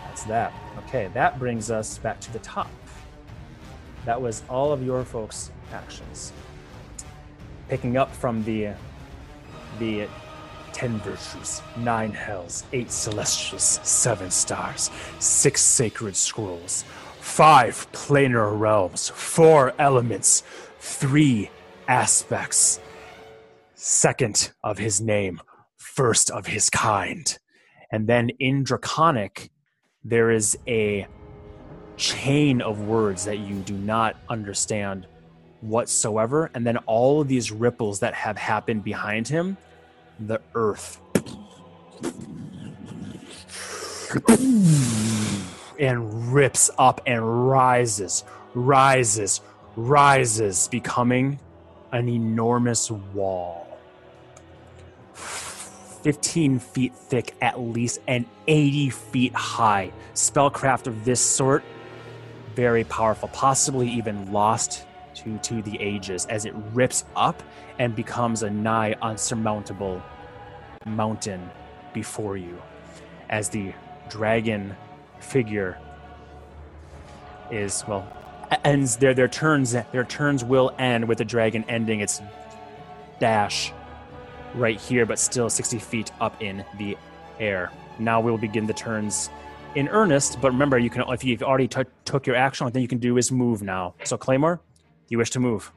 that's that. Okay that brings us back to the top. That was all of your folks actions. Picking up from the the ten virtues, nine hells, eight celestials, seven stars, six sacred scrolls, five planar realms, four elements, three aspects, second of his name, first of his kind. And then in Draconic, there is a chain of words that you do not understand whatsoever. And then all of these ripples that have happened behind him the earth and rips up and rises, rises, rises, becoming an enormous wall. 15 feet thick at least and 80 feet high. Spellcraft of this sort, very powerful, possibly even lost to, to the ages as it rips up and becomes a nigh unsurmountable mountain before you as the dragon figure is well ends their their turns their turns will end with the dragon ending its dash right here, but still 60 feet up in the air. Now we'll begin the turns in earnest. But remember, you can if you've already t- took your action, thing you can do is move now. So Claymore, you wish to move.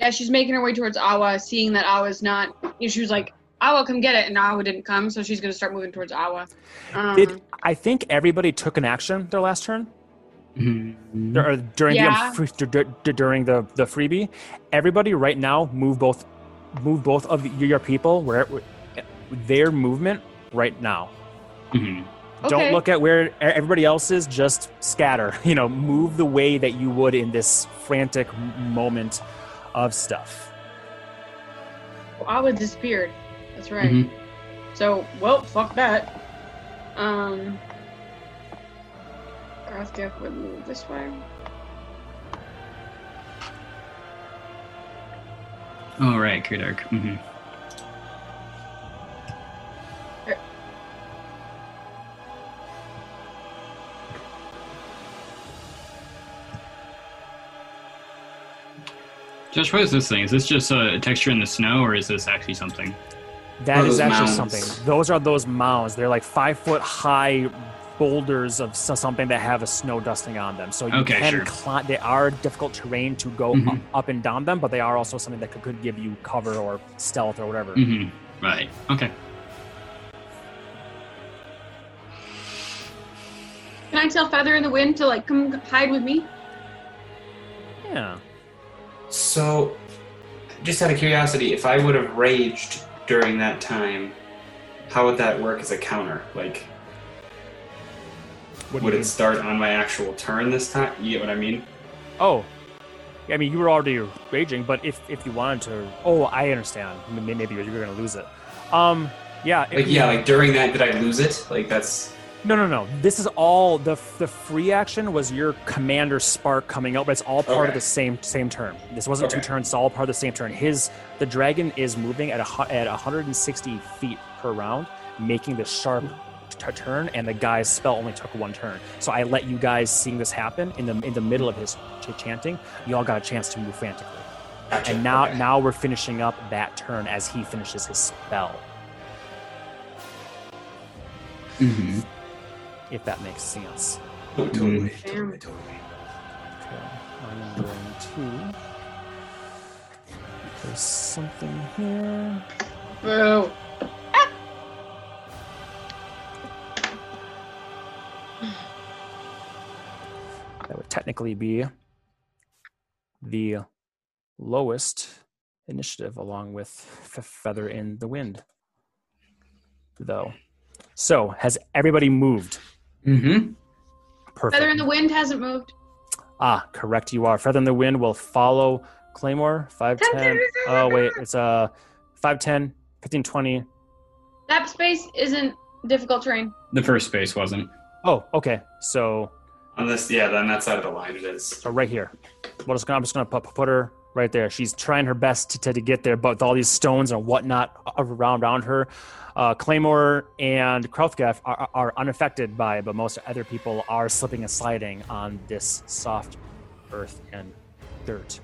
Yeah, she's making her way towards Awa, seeing that Awa's not. You know, she was like, "Awa, come get it," and Awa didn't come, so she's gonna start moving towards Awa. Um, Did I think everybody took an action their last turn? Mhm. Dur- or during Yeah. the free- dur- dur- during the the freebie. Everybody right now move both move both of your people where their movement right now. Mhm. Don't look at where everybody else is. Just scatter. You know, move the way that you would in this frantic moment of stuff. Awa disappeared. That's right. Mhm. So, well, fuck that. Um, Grothgek would move this way. Oh right, Kudark. hmm Josh, what is this thing? Is this just a texture in the snow, or is this actually something? That What are is those actually mounds? something. Those are those mounds. They're like five foot high boulders of something that have a snow dusting on them. So you Okay, can sure. climb. They are difficult terrain to go Mhm. up, up and down them, but they are also something that could, could give you cover or stealth or whatever. hmm Right. Okay. Can I tell Feather in the Wind to like come hide with me? Yeah. So, just out of curiosity, if I would have raged during that time, how would that work as a counter? Like, would you it mean? start on my actual turn this time? You get what I mean? Oh. I mean, you were already raging, but if if you wanted to, oh, I understand. Maybe you were going to lose it. Um, yeah. Like, yeah, like during that, did I lose it? Like, that's No, no, no. This is all the the free action was your commander spark coming out, but it's all part of the same same turn. This wasn't two turns; it's all part of the same turn. His the dragon is moving at a at 160 feet per round, making the sharp t- turn, and the guy's spell only took one turn. So I let you guys seeing this happen in the in the middle of his ch- chanting. You all got a chance to move frantically, gotcha. and now Okay. now we're finishing up that turn as he finishes his spell. hmm If that makes sense. Oh, totally, Mhm. totally, totally. Okay, I am going to place something here. Boo. That would technically be the lowest initiative, along with F- Feather in the Wind. Though, so has everybody moved? Hmm Perfect. Feather in the Wind hasn't moved. ah, correct. You are. Feather in the Wind will follow Claymore. Five ten. Oh wait, it's a uh, 5, 10, 15, 20. That space isn't difficult terrain. The first space wasn't. Oh, okay. So On this, yeah, on that side of the line, it is. So right here. Well, just gonna, I'm just gonna put, put her right there. She's trying her best to, to, to get there, but with all these stones and whatnot around around her, uh, Claymore and Krothgef are, are- unaffected by it, but most other people are slipping and sliding on this soft earth and dirt.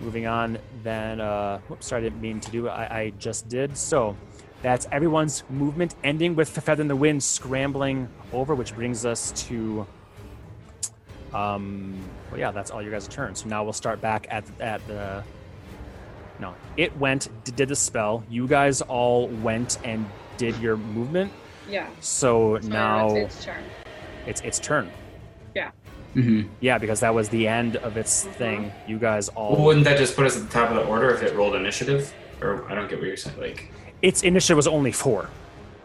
Moving on, then, uh, whoops, sorry, I didn't mean to do it. I, I just did. So that's everyone's movement, ending with Feather in the Wind scrambling over, which brings us to um, well, yeah, that's all your guys' turn. So now we'll start back at at the. No, it went, did the spell. You guys all went and did your movement. Yeah. So So now it's its turn. it's its turn. hmm Yeah, because that was the end of its thing. You guys all. Well, wouldn't that just put us at the top of the order if it rolled initiative? Or I don't get what you're saying. Like, its initiative was only four.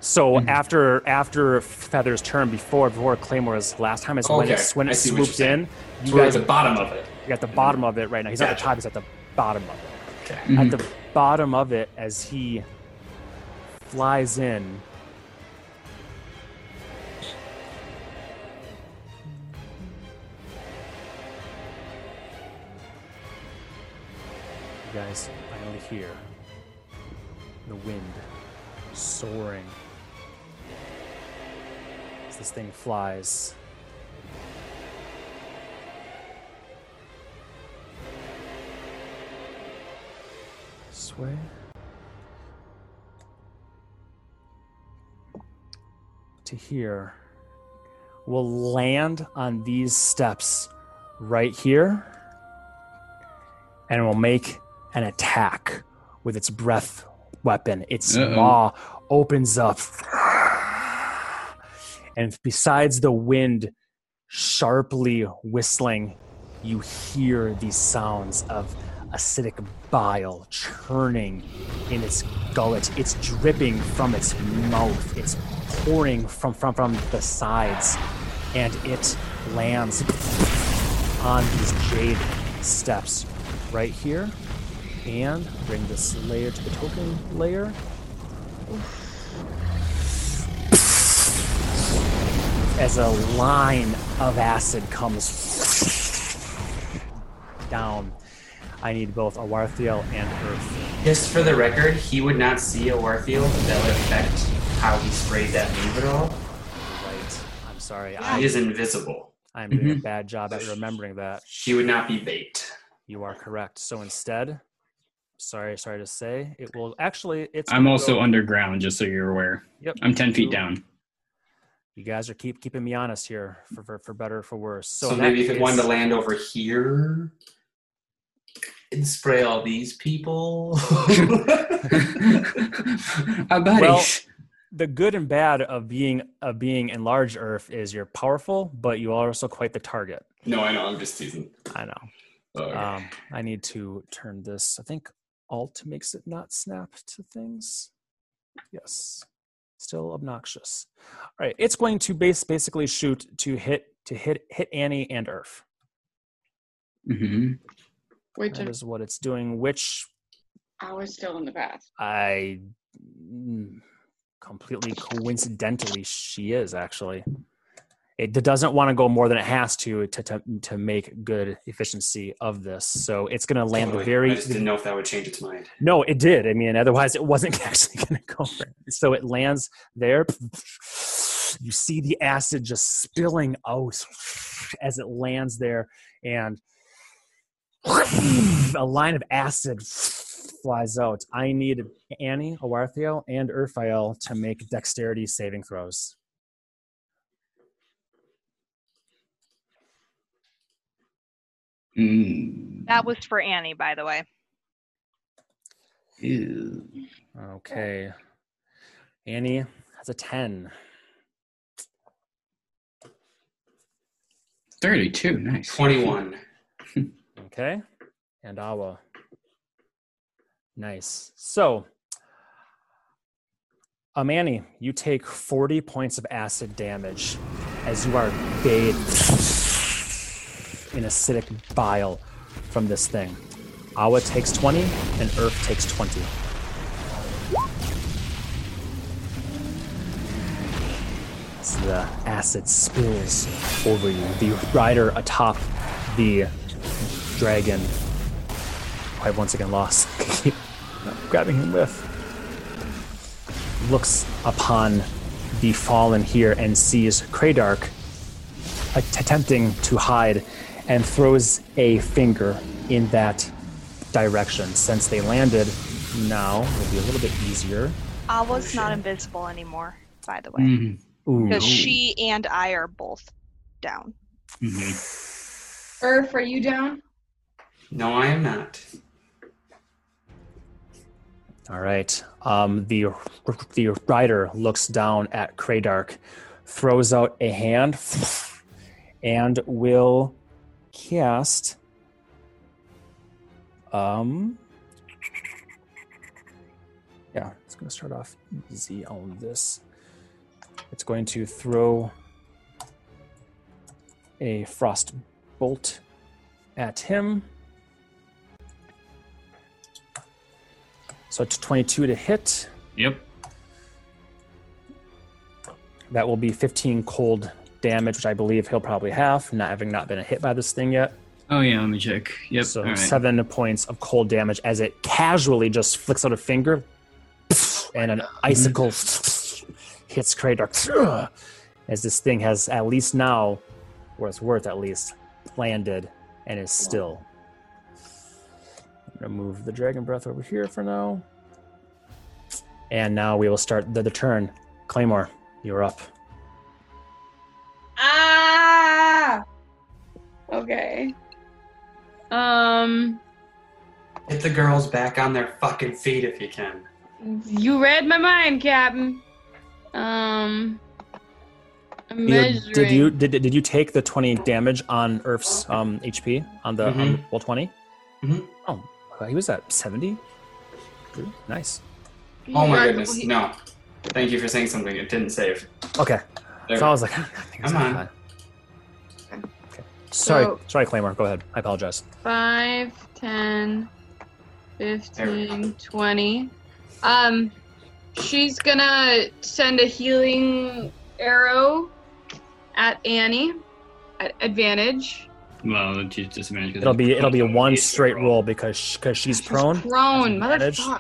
So Mm-hmm. after after Feather's turn, before before Claymore's last time, is when it when it swooped in. You so we're at the bottom of it. you at the bottom of it right now. He's not at the top. He's at the bottom of it. Okay. Mhm. at the bottom of it as he flies in. You guys finally hear the wind soaring this thing flies. Sway. To here. We'll land on these steps right here. And we'll make an attack with its breath weapon. Its Uh-oh. maw opens up and besides the wind sharply whistling, you hear these sounds of acidic bile churning in its gullet. It's dripping from its mouth. It's pouring from, from, from the sides. And it lands on these jade steps right here. And bring this layer to the token layer. As a line of acid comes down, I need both Awarthiel and Earth. Just for the record, he would not see a Warfield that would affect how he sprayed that move at all. Right. I'm sorry. He I, is invisible. I'm doing a Mhm. bad job at remembering that. He would not be bait. You are correct. So instead, sorry, sorry to say, it will actually. It's. I'm also go- underground, just so you're aware. Yep. I'm 10 feet down. You guys are keep keeping me honest here, for for, for better or for worse. So, So, maybe that if it wanted to land over here and spray all these people. buddy. Well, the good and bad of being of being in large Earth is you're powerful, but you are also quite the target. no, I know. I'm just teasing. I know. Okay. Um, I need to turn this. I think Alt makes it not snap to things. Yes, still obnoxious. All right, it's going to base basically shoot to hit to hit hit Annie and Earth. hmm Which That is what it's doing. Which I was still in the path. I mm, completely coincidentally she is actually. It doesn't want to go more than it has to to to, to make good efficiency of this. So it's going to land the Totally. very I just didn't know if that would change its mind. No, it did. I mean, otherwise it wasn't actually going to go. So it lands there. You see the acid just spilling out as it lands there, and a line of acid flies out. I need Annie, Awarthiel, and Urfael to make dexterity saving throws. Mm. That was for Annie, by the way. Ew. Okay. Annie has a 10. 32. Nice. 21. Okay. And Awa. Nice. So, Amani, you take 40 points of acid damage as you are bathed in acidic bile from this thing. Awa takes 20 and Earth takes 20. As the acid spills over you, the rider atop the dragon, I've once again lost, grabbing him with, looks upon the fallen here and sees Kraydark attempting to hide and throws a finger in that direction. Since they landed, now will be a little bit easier. Awa's not invisible anymore, by the way. Mhm. Ooh. Because she and I are both down. Mhm. Earth, are you down? No, I am not. All right. Um, the the rider looks down at Kraydark, throws out a hand, and will cast. Um. Yeah, it's going to start off easy on this. It's going to throw a frost bolt at him. So it's 22 to hit. Yep. That will be 15 cold damage, which I believe he'll probably have, not having not been hit by this thing yet. Oh, yeah. Let me check. Yep. So right. seven points of cold damage as it casually just flicks out a finger, and an uh-huh. icicle hits Kradark. As this thing has at least now, or it's worth at least, landed and is still. I'm gonna move the dragon breath over here for now. And now we will start the, the turn. Claymore, you're up. Ah. Okay. Um. Hit the girls back on their fucking feet if you can. You read my mind, Captain. Um. I'm You- measuring. did you did, did you take the 20 damage on Earth's um, HP on the on Mhm. roll 20? Mhm. Oh, he was at 70. Nice. Oh my goodness, no. Thank you for saying something. It didn't save. Okay. There. So I was like, I think it's Come on. fine. Okay. Sorry, So- sorry, Claymore. Go ahead. I apologize. 5, 10, 15, 20. Um, she's gonna send a healing arrow at Annie at advantage. Well, she's disadvantaged. 'cause It'll be it'll be a one straight roll. roll because because she's prone. Prone, Advantage. motherfucker.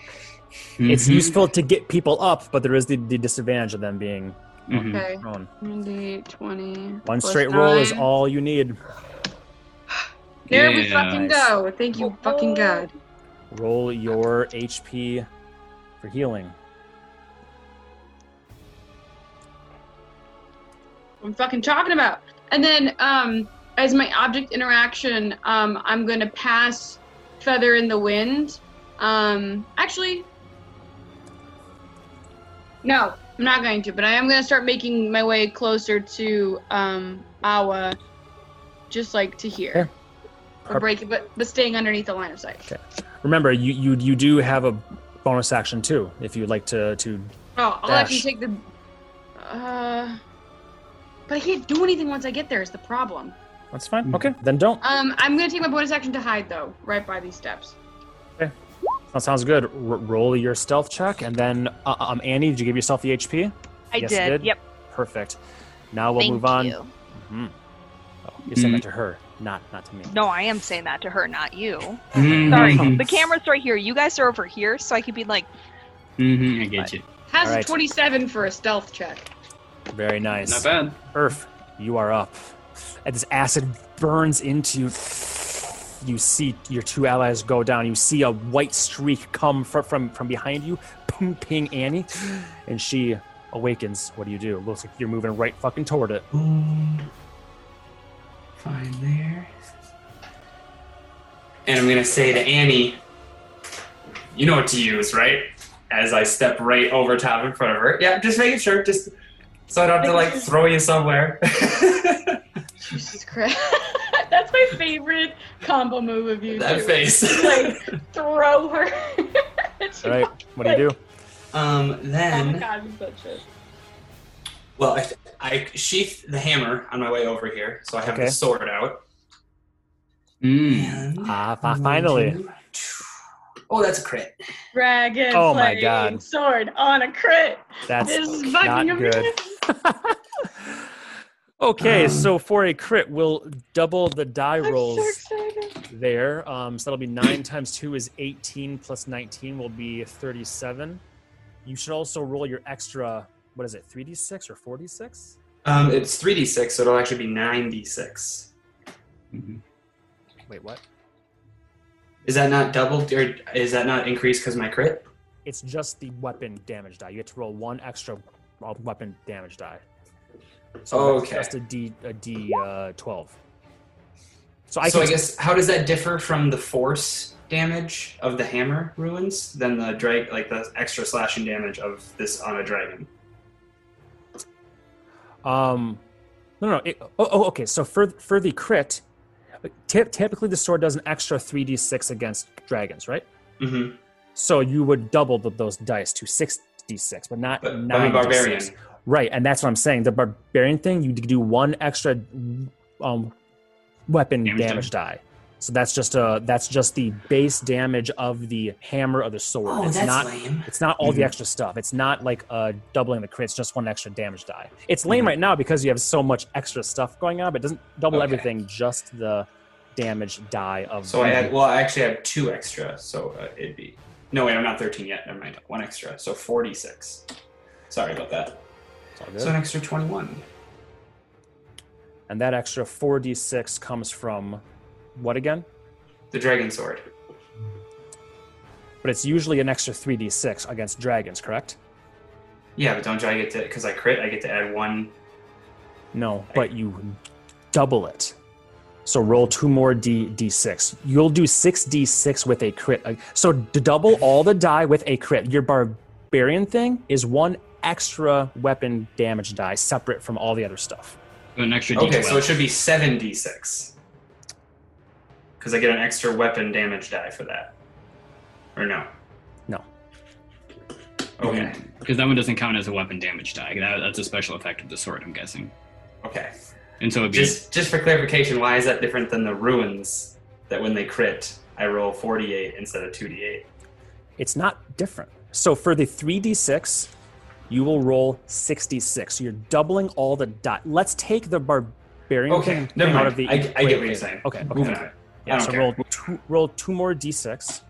It's Mhm. useful to get people up, but there is the, the disadvantage of them being Mhm. Okay. prone. 20, 20. One straight roll is all you need. There we Yeah. fucking Nice. go. Thank you, fucking God. Roll your HP for healing. I'm fucking talking about. And then, um, as my object interaction, um, I'm gonna pass feather in the wind. Um, actually, no, I'm not going to. But I am gonna start making my way closer to um, Awa, just like to here, or break it, but but staying underneath the line of sight. Okay. Remember, you you you do have a bonus action too, if you'd like to to. Oh, I'll Dash. you take the. Uh, but I can't do anything once I get there. Is the problem. That's fine. Okay, then don't. Um, I'm gonna take my bonus action to hide though, right by these steps. That sounds good. R- roll your stealth check, and then uh, um, Annie, did you give yourself the HP? I Yes, did. did? Yep. Perfect. Now we'll Thank move on. you. Mhm. Oh, you're saying that to her, not not to me. No, I am saying that to her, not you. Mhm. Sorry, the camera's right here. You guys are over here, so I could be like, Mm-hmm, I get you. Has All a 27 for a stealth check. Very nice. Not bad. Earth, you are up. And this acid burns into you. You see your two allies go down. You see a white streak come from from, from behind you, ping, ping Annie, and she awakens. What do you do? Looks like you're moving right fucking toward it. Hmm. Boom. Fine there. And I'm gonna say to Annie, you know what to use, right? As I step right over top in front of her. Yeah, just making sure, just so I don't have to like throw you somewhere. Jesus Christ. That's my favorite combo move of you. that too. face. Like, throw her. All right, what do you do? um, Then. Oh then, god, you well, I, I sheath the hammer on my way over here, so I have Okay. the sword out. Mm. Ah, fi- finally. Oh, that's a crit. Dragon Oh my God. sword on a crit. That's this is not fucking good. Amazing. okay, Um, so for a crit, we'll double the die rolls. so there. Um, so that'll be 9 times 2 is 18 plus 19 will be 37. You should also roll your extra, what is it, 3d6 or 4d6? Um, it's 3d6, so it'll actually be 9d6. Mhm. Wait, what? Is that not doubled, or is that not increased because my crit? It's just the weapon damage die. You get to roll one extra uh, weapon damage die. So that's Okay. just a D a D uh, 12. So I so I guess how does that differ from the force damage of the hammer ruins than the drag, like the extra slashing damage of this on a dragon? Um, no, no. It, oh, oh, okay. So for for the crit, typ typically the sword does an extra three d six against dragons, right? Mm-hmm. So you would double the, those dice to six d six, but not But nine barbarian. D6. Right, and that's what I'm saying. The barbarian thing, you do one extra um, weapon Damage damage, die. So that's just a that's just the base damage of the hammer or the sword. Oh, it's that's not lame. it's not all the Mhm. extra stuff. It's not like uh, doubling the crit. It's just one extra damage die. It's lame Mhm. right now because you have so much extra stuff going on, but it doesn't double Okay. everything. Just the damage die of. So I had, well, I actually have two extra, so uh, it'd be. No, wait, I'm not 13 yet. Never mind. One extra, so 46. Sorry about that. It's all good. So an extra 21. and that extra four d six comes from what again? The dragon sword. but it's usually an extra 3d6 against dragons, correct? Yeah, but don't I get to because I crit? I get to add one. No, but you double it. So roll two more d d6. You'll do six d6 with a crit. So double all the die with a crit, your barbarian thing is one extra weapon damage die separate from all the other stuff. An extra D12. Okay, so it should be seven d6. Because I get an extra weapon damage die for that. Or no? No. Okay. Because that one doesn't count as a weapon damage die. That, that's a special effect of the sword, I'm guessing. Okay. And so it'd be Just just for clarification, why is that different than the ruins that when they crit, I roll 48 instead of 2d8? It's not different. So for the 3d6, you will roll 66. So you're doubling all the die. Let's take the barbarian Okay, never out mind. of the I, I get what you're saying. Okay, okay. Moving on. Yeah, so care. roll two, roll two more d6.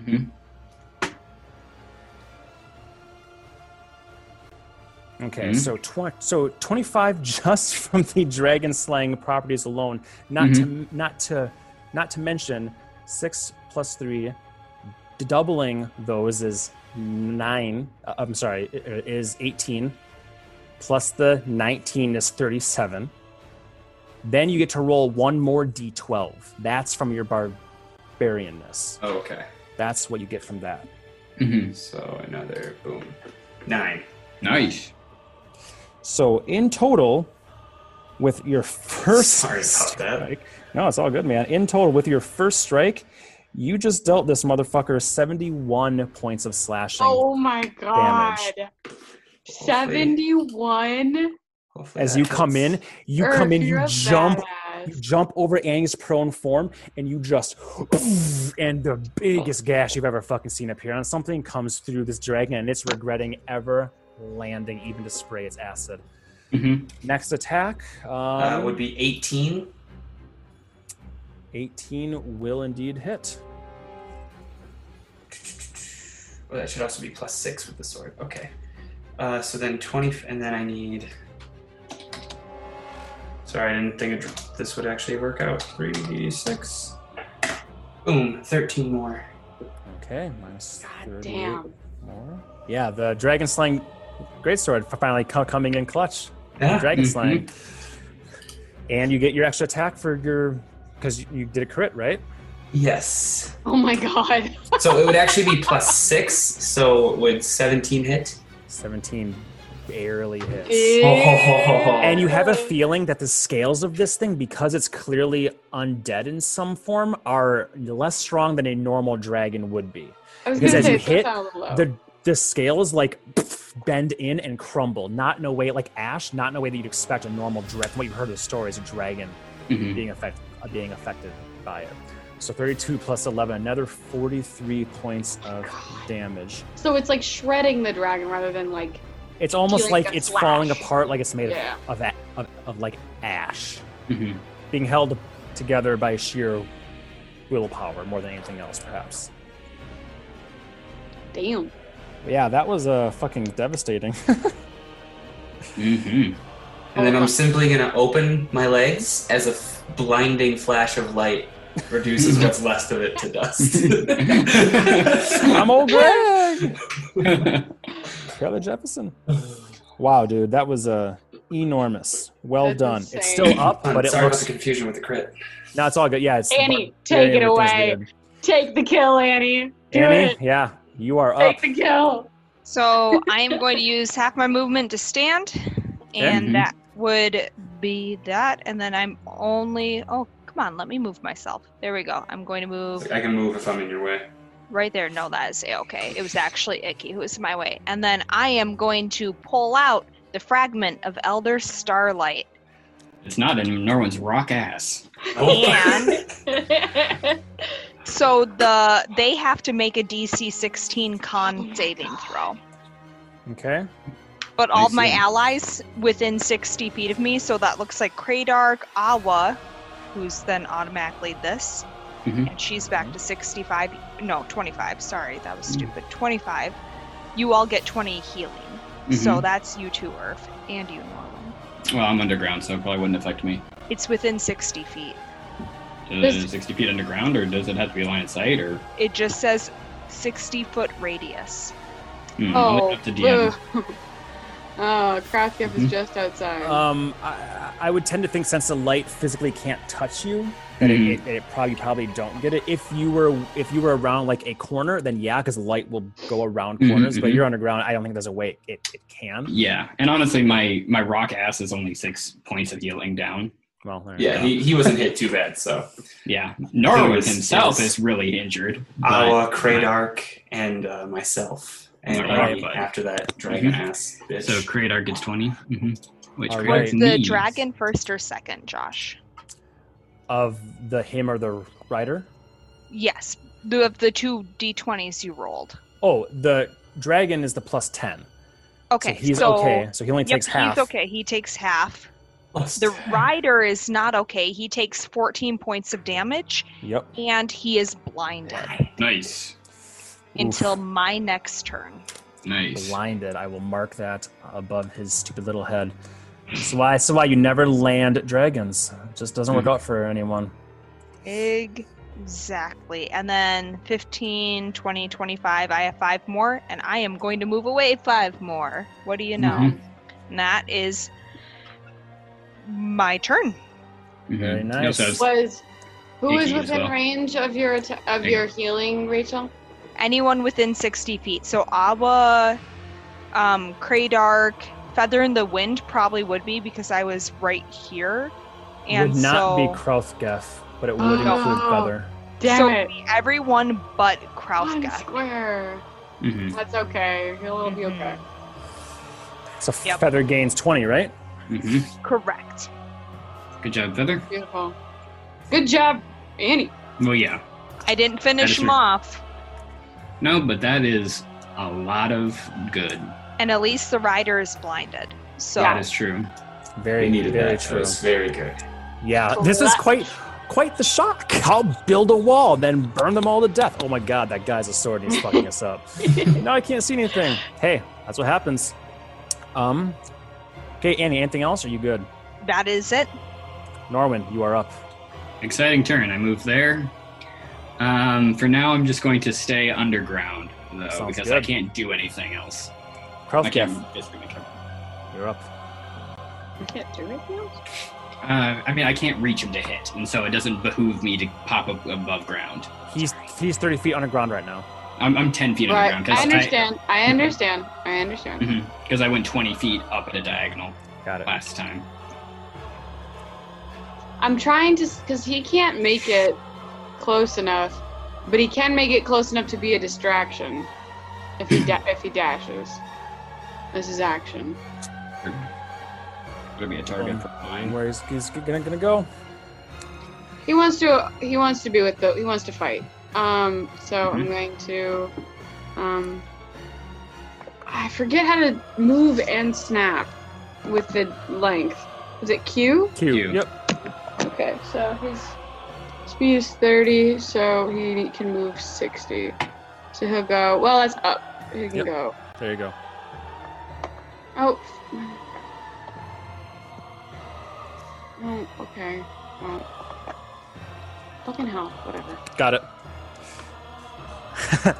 Mm-hmm. Okay, Mhm. so tw- so 25 just from the dragon slaying properties alone, not to not to not to mention 6 plus 3 doubling those is 9 uh, I'm sorry, i- i- is 18 plus the 19 is 37. Then you get to roll one more d12. That's from your barbarianness. Oh, okay. That's what you get from that. Mhm. So another boom. Nine. Nice. So in total, with your first Sorry about that. no, it's all good, man. In total, with your first strike, you just dealt this motherfucker 71 points of slashing. Oh my god. Damage. 71? As you come in, you Earth, come in, you're you a jump, badass. you jump over Aang's prone form, and you just, and the biggest gash you've ever fucking seen appear. And something comes through this dragon, and it's regretting ever landing, even to spray its acid. Mhm. Next attack um, Uh, would be 18. 18 will indeed hit. Well, that should also be plus six with the sword. Okay. Uh, so then 20, and then I need. Sorry, I didn't think this would actually work out. 3d6. Boom, 13 more. Okay, minus God damn. more. Yeah, the dragon slaying greatsword finally co- coming in clutch. Yeah. Dragon mhm. slaying. And you get your extra attack for your because you did a crit, right? Yes. Oh my god. So it would actually be plus six. So would 17 hit? 17 barely hits. And And you have a feeling that the scales of this thing, because it's clearly undead in some form, are less strong than a normal dragon would be. I was Because as say, you hit, a little low. the the scales like bend in and crumble, not in a way like ash, not in a way that you'd expect a normal dragon. What you've heard of the stories, a dragon Mhm. being affected being affected by it. So 32 plus 11, another 43 points of damage. So it's like shredding the dragon rather than like It's almost Feeling like a it's falling apart, like it's made Yeah. of, of, of of like ash, Mhm. being held together by sheer willpower more than anything else, perhaps. damn. Yeah, that was uh, fucking devastating. Mhm. And then I'm simply going to open my legs as a f- blinding flash of light reduces what's left of it to dust. I'm old Greg. Taylor Jefferson. Wow, dude, that was uh, enormous. Well That's done. insane. It's still up, I'm but it sorry about looks. the confusion with the crit. No, it's all good. Yeah, it's Annie, but- take yeah, it everything's away. Take the kill, Annie. Do Annie, it. yeah, you are up. Take the kill. So I am going to use half my movement to stand, and Mhm. that would be that. And then I'm only. Oh, come on, let me move myself. There we go. I'm going to move I can move if I'm in your way. right there. No, that is okay. It was actually Icky who was in my way. And then I am going to pull out the fragment of Elder Starlight. It's not in Norwin's rock ass. Oh. And so the they have to make a DC 16 Oh con my saving throw. Okay. But all my allies within 60 feet of me, so that looks like Kradark, Awa, who's then automatically this, Mhm. and she's back to 65. No, 25. Sorry, that was stupid. 25. You all get 20 healing. So Mhm. that's you too, Earth, and you, Norwin. Well, I'm underground, so it probably wouldn't affect me. It's within 60 feet. Is This- 60 feet underground, or does it have to be line of sight, or? It just says 60 foot radius. Hmm, Oh, oh, Krauthgef Mhm. is just outside. Um, I, I would tend to think since the light physically can't touch you, that Mhm. it, it, it probably probably don't get it. If you were if you were around like a corner, then yeah, because light will go around Mhm, corners. But mhm. you're underground. I don't think there's a way it, it can. Yeah, and honestly, my my rock ass is only six points of healing down. Well, there Yeah, he, he wasn't hit too bad. So Yeah, Norwin was- himself is really injured. but- Awa, Kradark, and uh, myself, and Alright, Annie after that dragon Mhm. ass bitch. so Kradark gets 20 hmm Which All right. Was the needs- dragon first or second, Josh? of the him or the rider. Yes, the of the two d20s you rolled. Oh, the dragon is the plus ten. Okay, so he's so, okay. So he only Yep, takes half. he's okay. He takes half. Plus The 10. rider is not okay. He takes 14 points of damage Yep. and he is blinded Nice, until my next turn. nice. blinded. I will mark that above his stupid little head. That's why. That's why you never land dragons. It just doesn't work Mhm. out for anyone. Exactly. And then 15, 20, 25. I have five more, and I am going to move away five more. What do you know? Mhm. And that is my turn. Mhm. Very He nice. has- was who Icky is as within well. range of your atta- of your healing, Rachel? Anyone within 60 feet. So Awa, um, Kradark, Feather in the Wind probably would be because I was right here. And would not so, be Krauthgef, but it would Oh. include Feather. Damn so it! everyone but One Krauthgef. square. Mhm. That's okay. He'll be Mhm. okay. So Yep. Feather gains twenty, right? Mhm. Correct. Good job, Feather. Beautiful. Good job, Annie. Well, yeah. I didn't finish is him your- off. No, but that is a lot of good. And at least the rider is blinded. So That is true. Very, We needed very that. true. That was very good. Yeah, this is quite quite the shock. I'll build a wall, then burn them all to death. Oh my god, that guy's a sword and he's fucking us up. now I can't see anything. Hey, that's what happens. Um Okay, Annie, anything else? Are you good? that is it. Norwin, you are up. Exciting turn. I move there. Um, for now, I'm just going to stay underground, though, Sounds because I can't do anything else. I can't basically make it. you're up. I can't do anything else. Uh, I mean, I can't reach him to hit, and so it doesn't behoove me to pop up above ground. He's he's 30 feet underground right now. I'm, I'm 10 feet Right. underground I understand. I understand. I understand. I, because I went 20 feet up at a diagonal Got it. last time. I'm trying to, because he can't make it close enough, but he can make it close enough to be a distraction if he da- if he dashes. This is action. Gonna be a target for And mine. where he's, he's gonna, gonna go? He wants to. He wants to be with the. He wants to fight. Um. So I'm Mhm. going to. Um. I forget how to move and snap with the length. Is it Q? Q. Q. Yep. Okay, so his speed is 30, so he can move 60. So he'll go. Well, that's up. He can Yep. go. There you go. Oh. Oh, okay. Well, fucking hell. Whatever. Got it.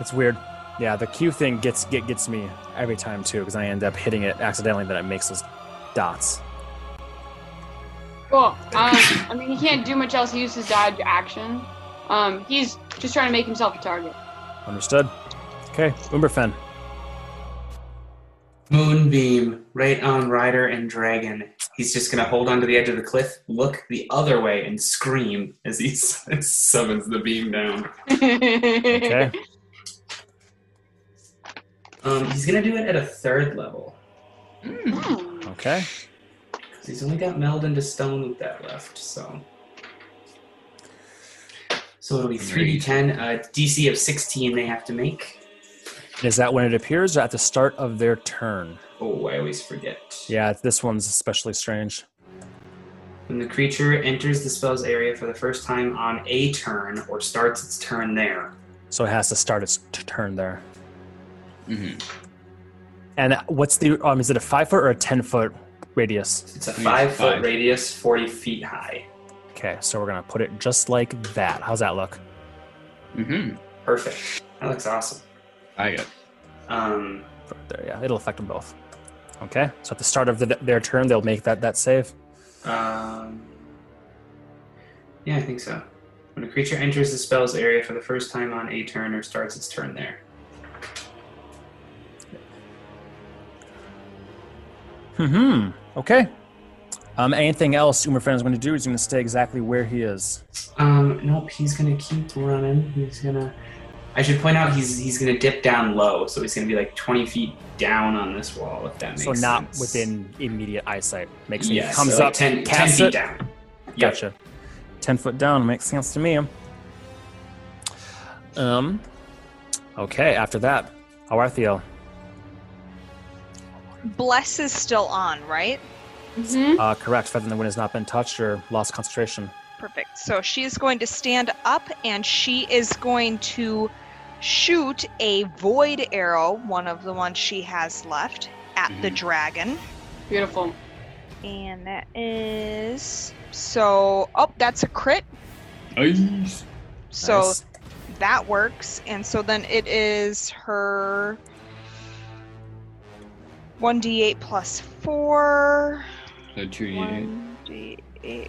it's weird. Yeah, the Q thing gets get, gets me every time too because I end up hitting it accidentally. That it makes those dots. Cool. Um, I mean, he can't do much else. He used his dodge action. Um, he's just trying to make himself a target. Understood. Okay, Umberfen. Moonbeam right on Rider and Dragon. He's just gonna hold onto the edge of the cliff, look the other way, and scream as he summons the beam down. Okay. Um, he's gonna do it at a third level. Hmm. Okay. 'Cause He's only got meld into stone with that left, so. So it'll be 3d10, uh, DC of 16 they have to make. Is that when it appears or at the start of their turn? Oh, I always forget. Yeah, this one's especially strange. When the creature enters the spell's area for the first time on a turn or starts its turn there. So it has to start its t- turn there. Mhm. And what's the um? Is it a five foot or a ten foot radius? It's a five foot five. radius, 40 feet high. Okay, so we're gonna put it just like that. How's that look? Mm hmm. Perfect. That looks awesome. I got. Um, There, yeah, it'll affect them both. Okay, so at the start of the, their turn, they'll make that that save. um, yeah, I think so. When a creature enters the spell's area for the first time on a turn or starts its turn there. Hmm. Okay. Um, anything else Umberfen is going to do? He's going to stay exactly where he is. Um, nope, he's gonna keep running. He's gonna. I should point out he's he's gonna dip down low, so he's gonna be like twenty feet down on this wall, if that makes So sense. not within immediate eyesight. Makes sense. Yeah, he comes so up, 10, 10 feet it. down. Yep. Gotcha. Ten foot down makes sense to me. Um. Okay. After that, Awarthiel. Bless is still on, right? Mm-hmm. Uh, correct. Feather in the wind has not been touched or lost concentration. Perfect. So she is going to stand up and she is going to shoot a void arrow, one of the ones she has left, at the Mhm. dragon. Beautiful. And that is. So. Oh, that's a crit. Nice. So Nice. that works. And so then it is her 1d8 plus 4. So two d eight. 1d8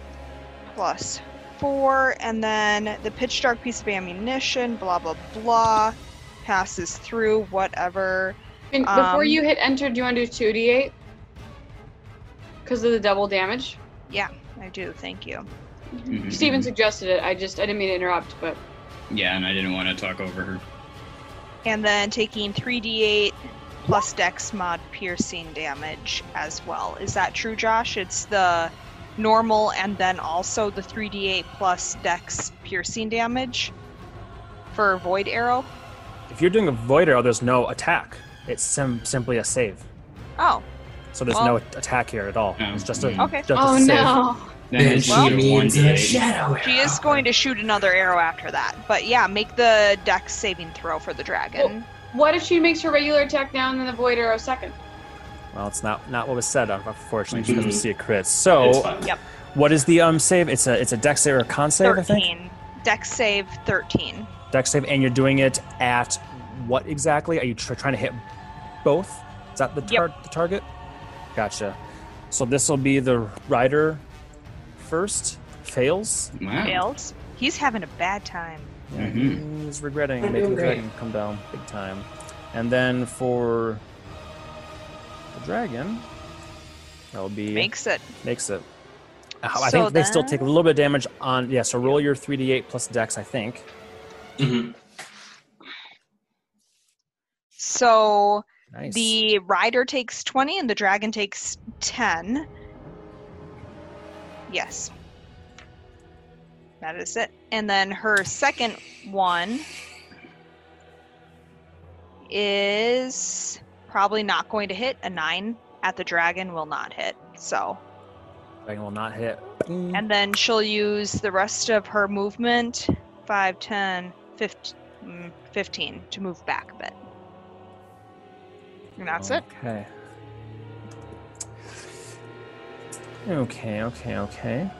plus 4. And then the pitch dark piece of ammunition, blah, blah, blah, passes through, whatever. And before Um, you hit enter, do you want to do two d eight? Because of the double damage. Yeah, I do. Thank you. Mhm. Steven suggested it. I just I didn't mean to interrupt, but Yeah, and I didn't want to talk over her. And then taking 3d8 plus dex mod piercing damage as well. Is that true, Josh? It's the normal and then also the 3d8 plus dex piercing damage for void arrow. If you're doing a void arrow, there's no attack. It's sim- simply a save. Oh, So there's Well- no attack here at all. It's just a. Okay. just a oh save. no. Then Then she just a means a 1d8. she is going to shoot another arrow after that. But yeah, make the dex saving throw for the dragon. What if she makes her regular attack now and then the void arrow second? Well, it's not not what was said, unfortunately, because we see a crit. So. Yep. what is the um save? It's a it's a dex save or a con save, I think. 13. Dex save 13. Dex save, and you're doing it at what exactly? Are you tr- trying to hit both? Is that the, tar- the target? Gotcha. So this will be the rider first. Fails. Wow. Fails. He's having a bad time. Yeah, Mhm. He's regretting I'm making the dragon come down big time. And then for the dragon, that will be Makes it. makes it. Uh, I So think they still take a little bit of damage on. Yeah, so roll your 3d8 plus dex, I think. Mhm. So Nice. the rider takes 20 and the dragon takes 10. Yes. That is it. And then her second one is probably not going to hit. A 9 at the dragon will not hit. So, dragon will not hit. And then she'll use the rest of her movement 5, 10, 15, mm, 15 to move back a bit. And that's it. Okay. Okay, okay, okay.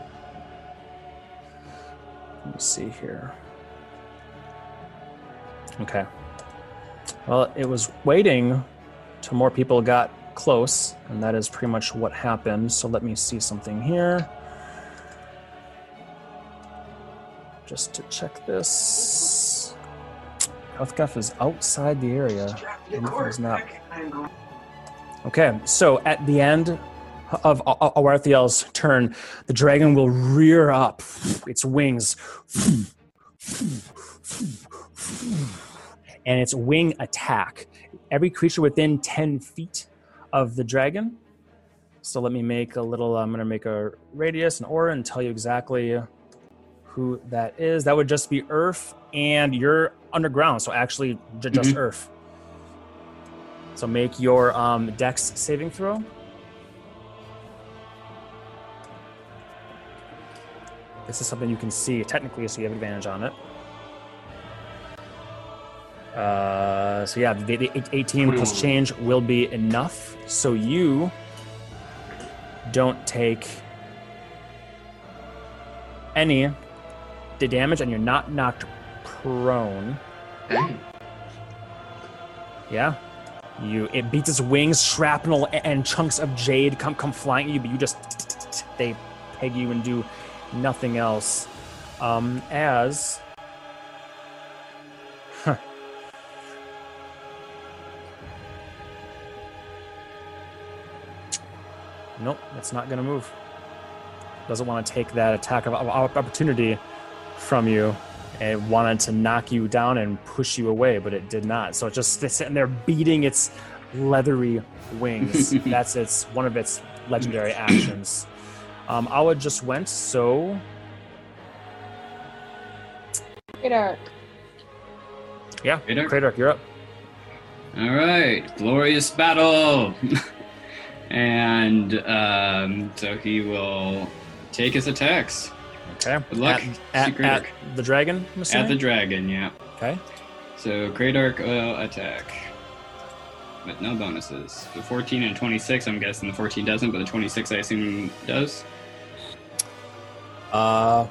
Let me see here. Okay. Well, it was waiting till more people got close, and that is pretty much what happened. So let me see something here. Just to check this. Krauthgef is outside the area. Is not. Okay, so at the end of Awarthiel's turn, the dragon will rear up its wings. And its wing attack. Every creature within 10 feet of the dragon. So let me make a little, I'm going to make a radius and aura and tell you exactly who that is. That would just be Earth, and you're underground, so actually just Mhm. Earth. So make your um, Dex saving throw. This is something you can see technically, so you have advantage on it. Uh, so yeah, the, the 18 plus 21. change will be enough. So you don't take any damage, and you're not knocked prone. Yeah. You it beats its wings, shrapnel and chunks of jade come come flying at you, but you just they peg you and do nothing else. Um, as huh. Nope, it's not gonna move. Doesn't want to take that attack of of opportunity from you. It wanted to knock you down and push you away, but it did not. So it just it's sitting there beating its leathery wings. That's its one of its legendary actions. Um, Awa just went, so Great arc. yeah, Kradark? Kradark, you're up. All right, glorious battle. and um, so he will take his attacks Okay. Good luck, At, at, at the dragon, I'm at the dragon. Yeah. Okay. So Great Arc will attack, but no bonuses. The 14 and 26. I'm guessing the 14 doesn't, but the 26 I assume does. Uh,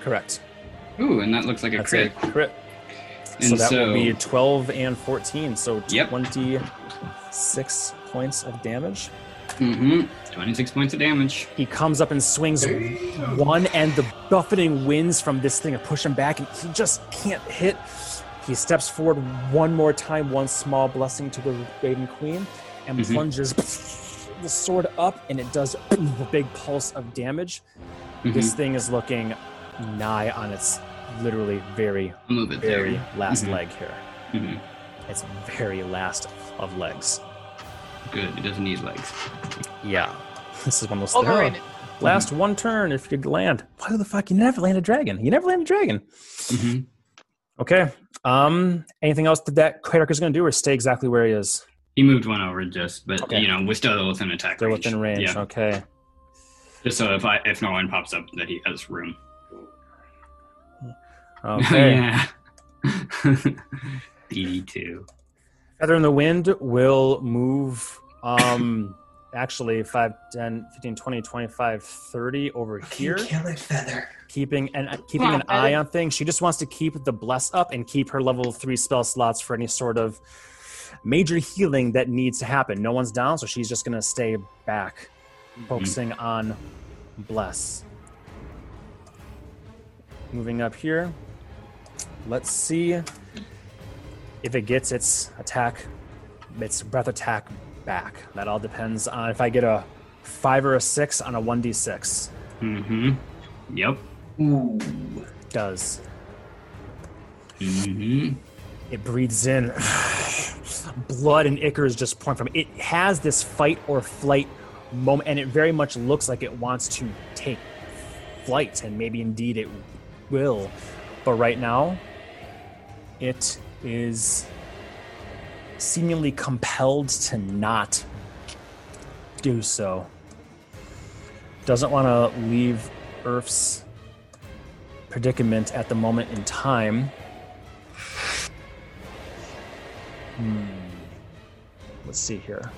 correct. Ooh, and that looks like a That's crit. a crit. And so that so, will be 12 and 14. So Yep. 26 points of damage. Mm-hmm. 26 points of damage. He comes up and swings one, and the buffeting winds from this thing push him back, and he just can't hit. He steps forward one more time, one small blessing to the Raven Queen, and Mhm. plunges the sword up, and it does a big pulse of damage. Mhm. This thing is looking nigh on its literally very, move it very there. last Mhm. leg here. Mhm. Its very last of legs. Good. It doesn't need legs. Yeah. This is one of those Overrated. Last one turn if you could land. Why the fuck you never land a dragon? You never land a dragon. hmm Okay. Um. Anything else that that Kradark is going to do, or stay exactly where he is? He moved one over just, but Okay. you know, we're still within attack They're range. within range. Yeah. Okay. Just so if I if no one pops up, that he has room. Okay. yeah. BD two. Feather in the Wind will move. Um. Actually, 5, 10, 15, 20, 25, 30 over here. Kill it, feather. keeping and uh, keeping on, an eye on things. She just wants to keep the bless up and keep her level three spell slots for any sort of major healing that needs to happen. No one's down, so she's just gonna stay back, focusing on bless. Moving up here, let's see if it gets its attack, its breath attack back. That all depends on if I get a five or a six on a one d six. Mm-hmm. Yep. Ooh. Does Mm-hmm. It breathes in blood and ichor is just pouring from it. It has this fight or flight moment, and it very much looks like it wants to take flight, and maybe indeed it will. But right now, it is seemingly compelled to not do so. Doesn't want to leave Earth's predicament at the moment in time. Hmm. Let's see here.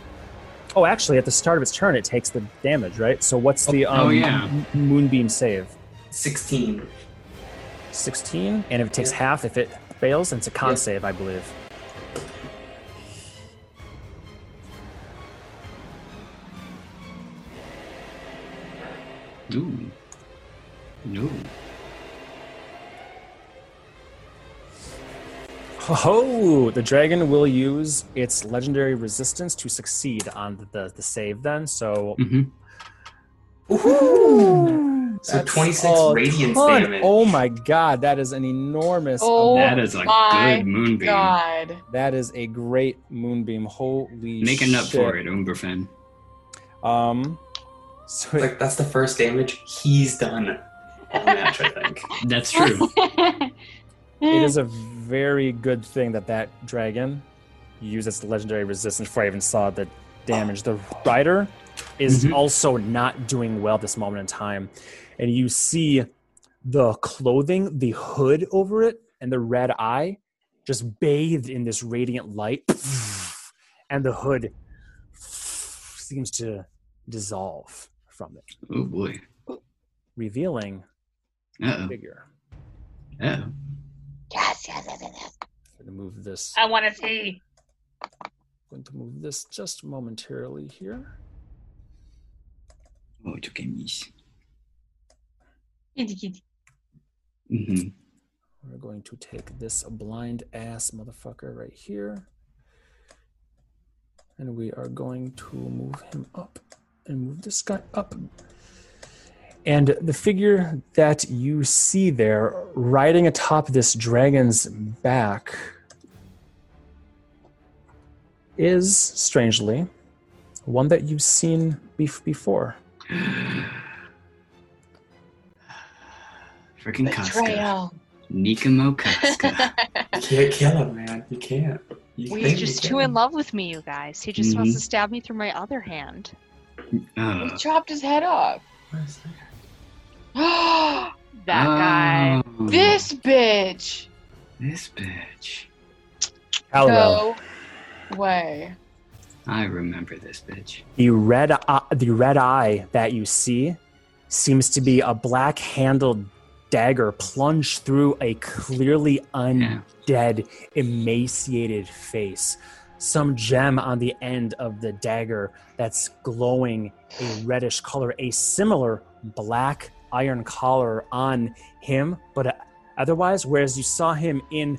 Oh, actually, at the start of its turn, it takes the damage, right? So what's the um, Oh, yeah. m- moonbeam save? 16. 16, and if it takes Yeah. half, if it fails, then it's a con Yep. save, I believe. Ooh. No. Oh, the dragon will use its legendary resistance to succeed on the, the, the save then. So, Mm-hmm. Ooh. So That's 26 a radiance ton. damage. Oh my god, that is an enormous Oh amount. That is a good moonbeam. God. That is a great moonbeam. Holy Making up for it, Umberfen. Um, so Like, that's the first damage he's done all match, I think. That's true. it is a very good thing that that dragon used its legendary resistance before I even saw the damage. The rider is Mhm. also not doing well this moment in time, and you see the clothing, the hood over it, and the red eye just bathed in this radiant light, and the hood seems to dissolve from it, oh boy. revealing Uh figure. oh. Yes, yes, yes, yes, yes. I'm going to move this. I want to see. I'm going to move this just momentarily here. Oh, it's okay, miss. Kitty, kitty. Mm-hmm. We're going to take this blind ass motherfucker right here. And we are going to move him up and move this guy up. And the figure that you see there riding atop this dragon's back is, strangely, one that you've seen bef- before. Freaking Casca. Betrayal. Nikamo Casca. You can't kill him, man. You can't. You He's just too in love with me, you guys. He just wants Mhm. to stab me through my other hand. Uh, He chopped his head off. What is that? that guy. oh, This bitch. This bitch. Calrel. No way. I remember this bitch. The red, eye, the red eye that you see seems to be a black-handled dagger plunged through a clearly Yeah. undead, emaciated face. Some gem on the end of the dagger that's glowing a reddish color. A similar black iron collar on him, but otherwise, whereas you saw him in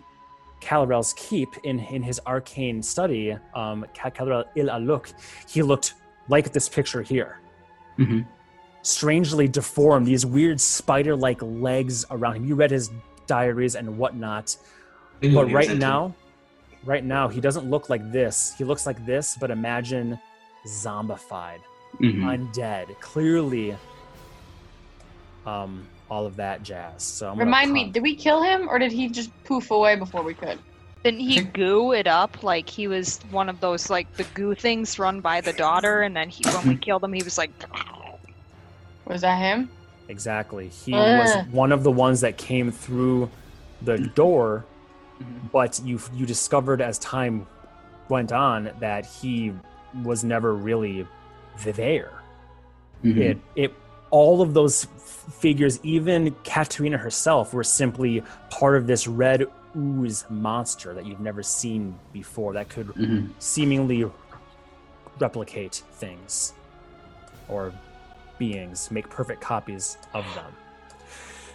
Calrel's keep in, in his arcane study, um, Ca- Calrel Il Aluk, he looked like this picture here. hmm Strangely deformed, these weird spider like legs around him. You read his diaries and whatnot. Knew But what he was right now, right now, he doesn't look like this. He looks like this, but imagine zombified, hmm undead, clearly um, all of that jazz. So I'm Remind me, did we kill him or did he just poof away before we could? Didn't he goo it up like he was one of those like the goo things run by the daughter, and then he when we killed him, he was like, Was that him? Exactly. He Ugh. was one of the ones that came through the door, Mhm. but you you discovered as time went on that he was never really there. Mhm. It it all of those f- figures, even Katerina herself, were simply part of this red ooze monster that you've never seen before that could Mhm. seemingly replicate things or beings, make perfect copies of them.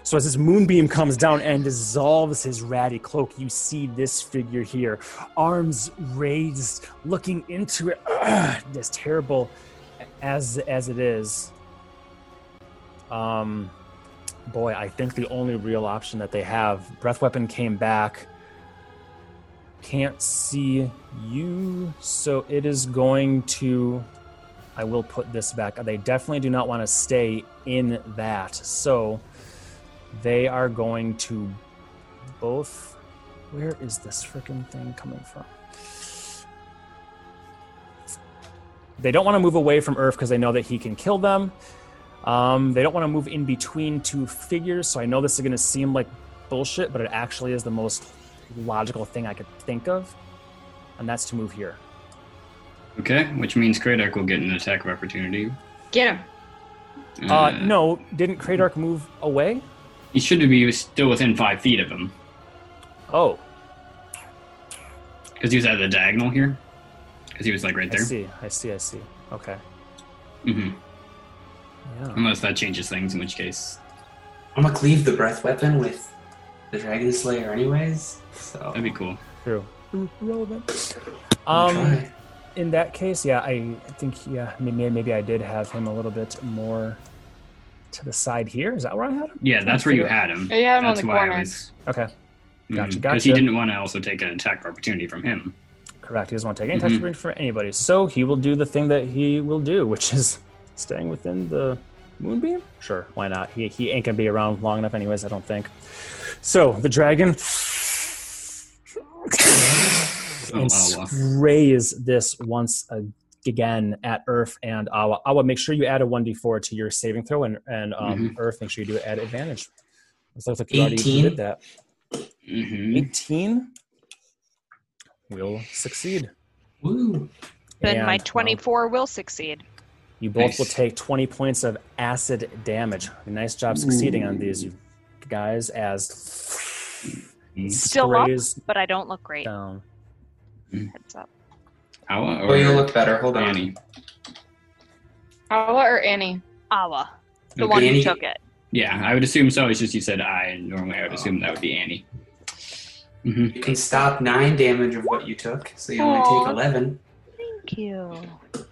So as this moonbeam comes down and dissolves his ratty cloak, you see this figure here, arms raised, looking into it, as terrible as as it is. Um, boy, I think the only real option that they have, breath weapon came back. Can't see you, so it is going to. I will put this back. They definitely do not want to stay in that, so they are going to both. Where is this freaking thing coming from? They don't want to move away from Earth because they know that he can kill them. Um, they don't want to move in between two figures, so I know this is going to seem like bullshit, but it actually is the most logical thing I could think of, and that's to move here. Okay, which means Kradark will get an attack of opportunity. Get him. Uh, no, didn't Kradark move away? He should be still within five feet of him Oh, because he was at the diagonal here. Because he was like right there. I see, I see, I see. Okay, hmm yeah. Unless that changes things, in which case I'm gonna cleave the breath weapon with the Dragon Slayer, anyways. So that'd be cool. True. Relevant. Um, in that case, yeah, I think yeah, maybe maybe I did have him a little bit more to the side here. Is that where I had him? Yeah, that's where you had him. Yeah, you had him on the why corner. I was. Okay, Gotcha, Gotcha. Because he didn't want to also take an attack opportunity from him. correct. He doesn't want to take any Mhm. touch range for anybody, so he will do the thing that he will do, which is staying within the moonbeam. Sure, why not? He he ain't gonna be around long enough, anyways. I don't think. So the dragon. Oh, and Awa. sprays this once again at Earth and Awa. Awa, make sure you add a 1d4 to your saving throw, and, and um, Mhm. Earth, make sure you do it at advantage. It looks like you already 18. did that. hmm 18 will succeed. Woo. then my And, um, 24 will succeed. You both will take 20 points of acid damage. Nice job succeeding on these, you guys, as Mm. Still up, but I don't look great. down. Heads up. Awa Oh, or you look better. Hold on. Annie? Awa or Annie? Awa, the Okay. one who Annie- took it. Yeah, I would assume so. It's just you said I, and normally I would assume that would be Annie. hmm You can stop nine damage of what you took, so you only take eleven. Thank you.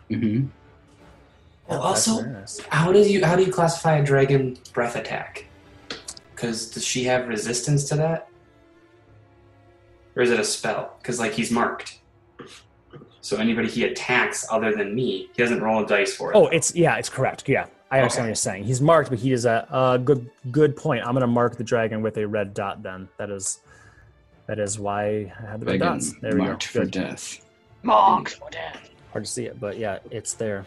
hmm Well, Oh, also, nice. how does you how do you classify a dragon breath attack? Because does she have resistance to that, or is it a spell? Because like he's marked, so anybody he attacks other than me, he doesn't roll a dice for it. Oh, it's yeah, it's correct. Yeah, I understand Okay. what you're saying. He's marked, but he is a, a good good point. I'm gonna mark the dragon with a red dot. Then that is that is why I had the red Dragon dots. There we go. marked for death. Marks for death. Hard to see it, but yeah, it's there.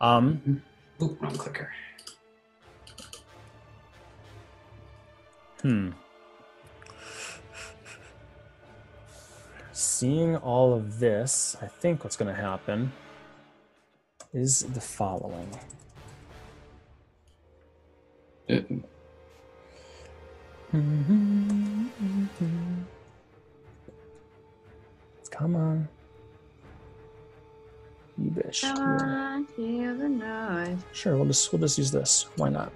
Um, Oop, wrong clicker. hmm. Seeing all of this, I think what's going to happen is the following. Come on. You bitch. Yeah. hear the noise. Sure, we'll just we'll just use this. Why not?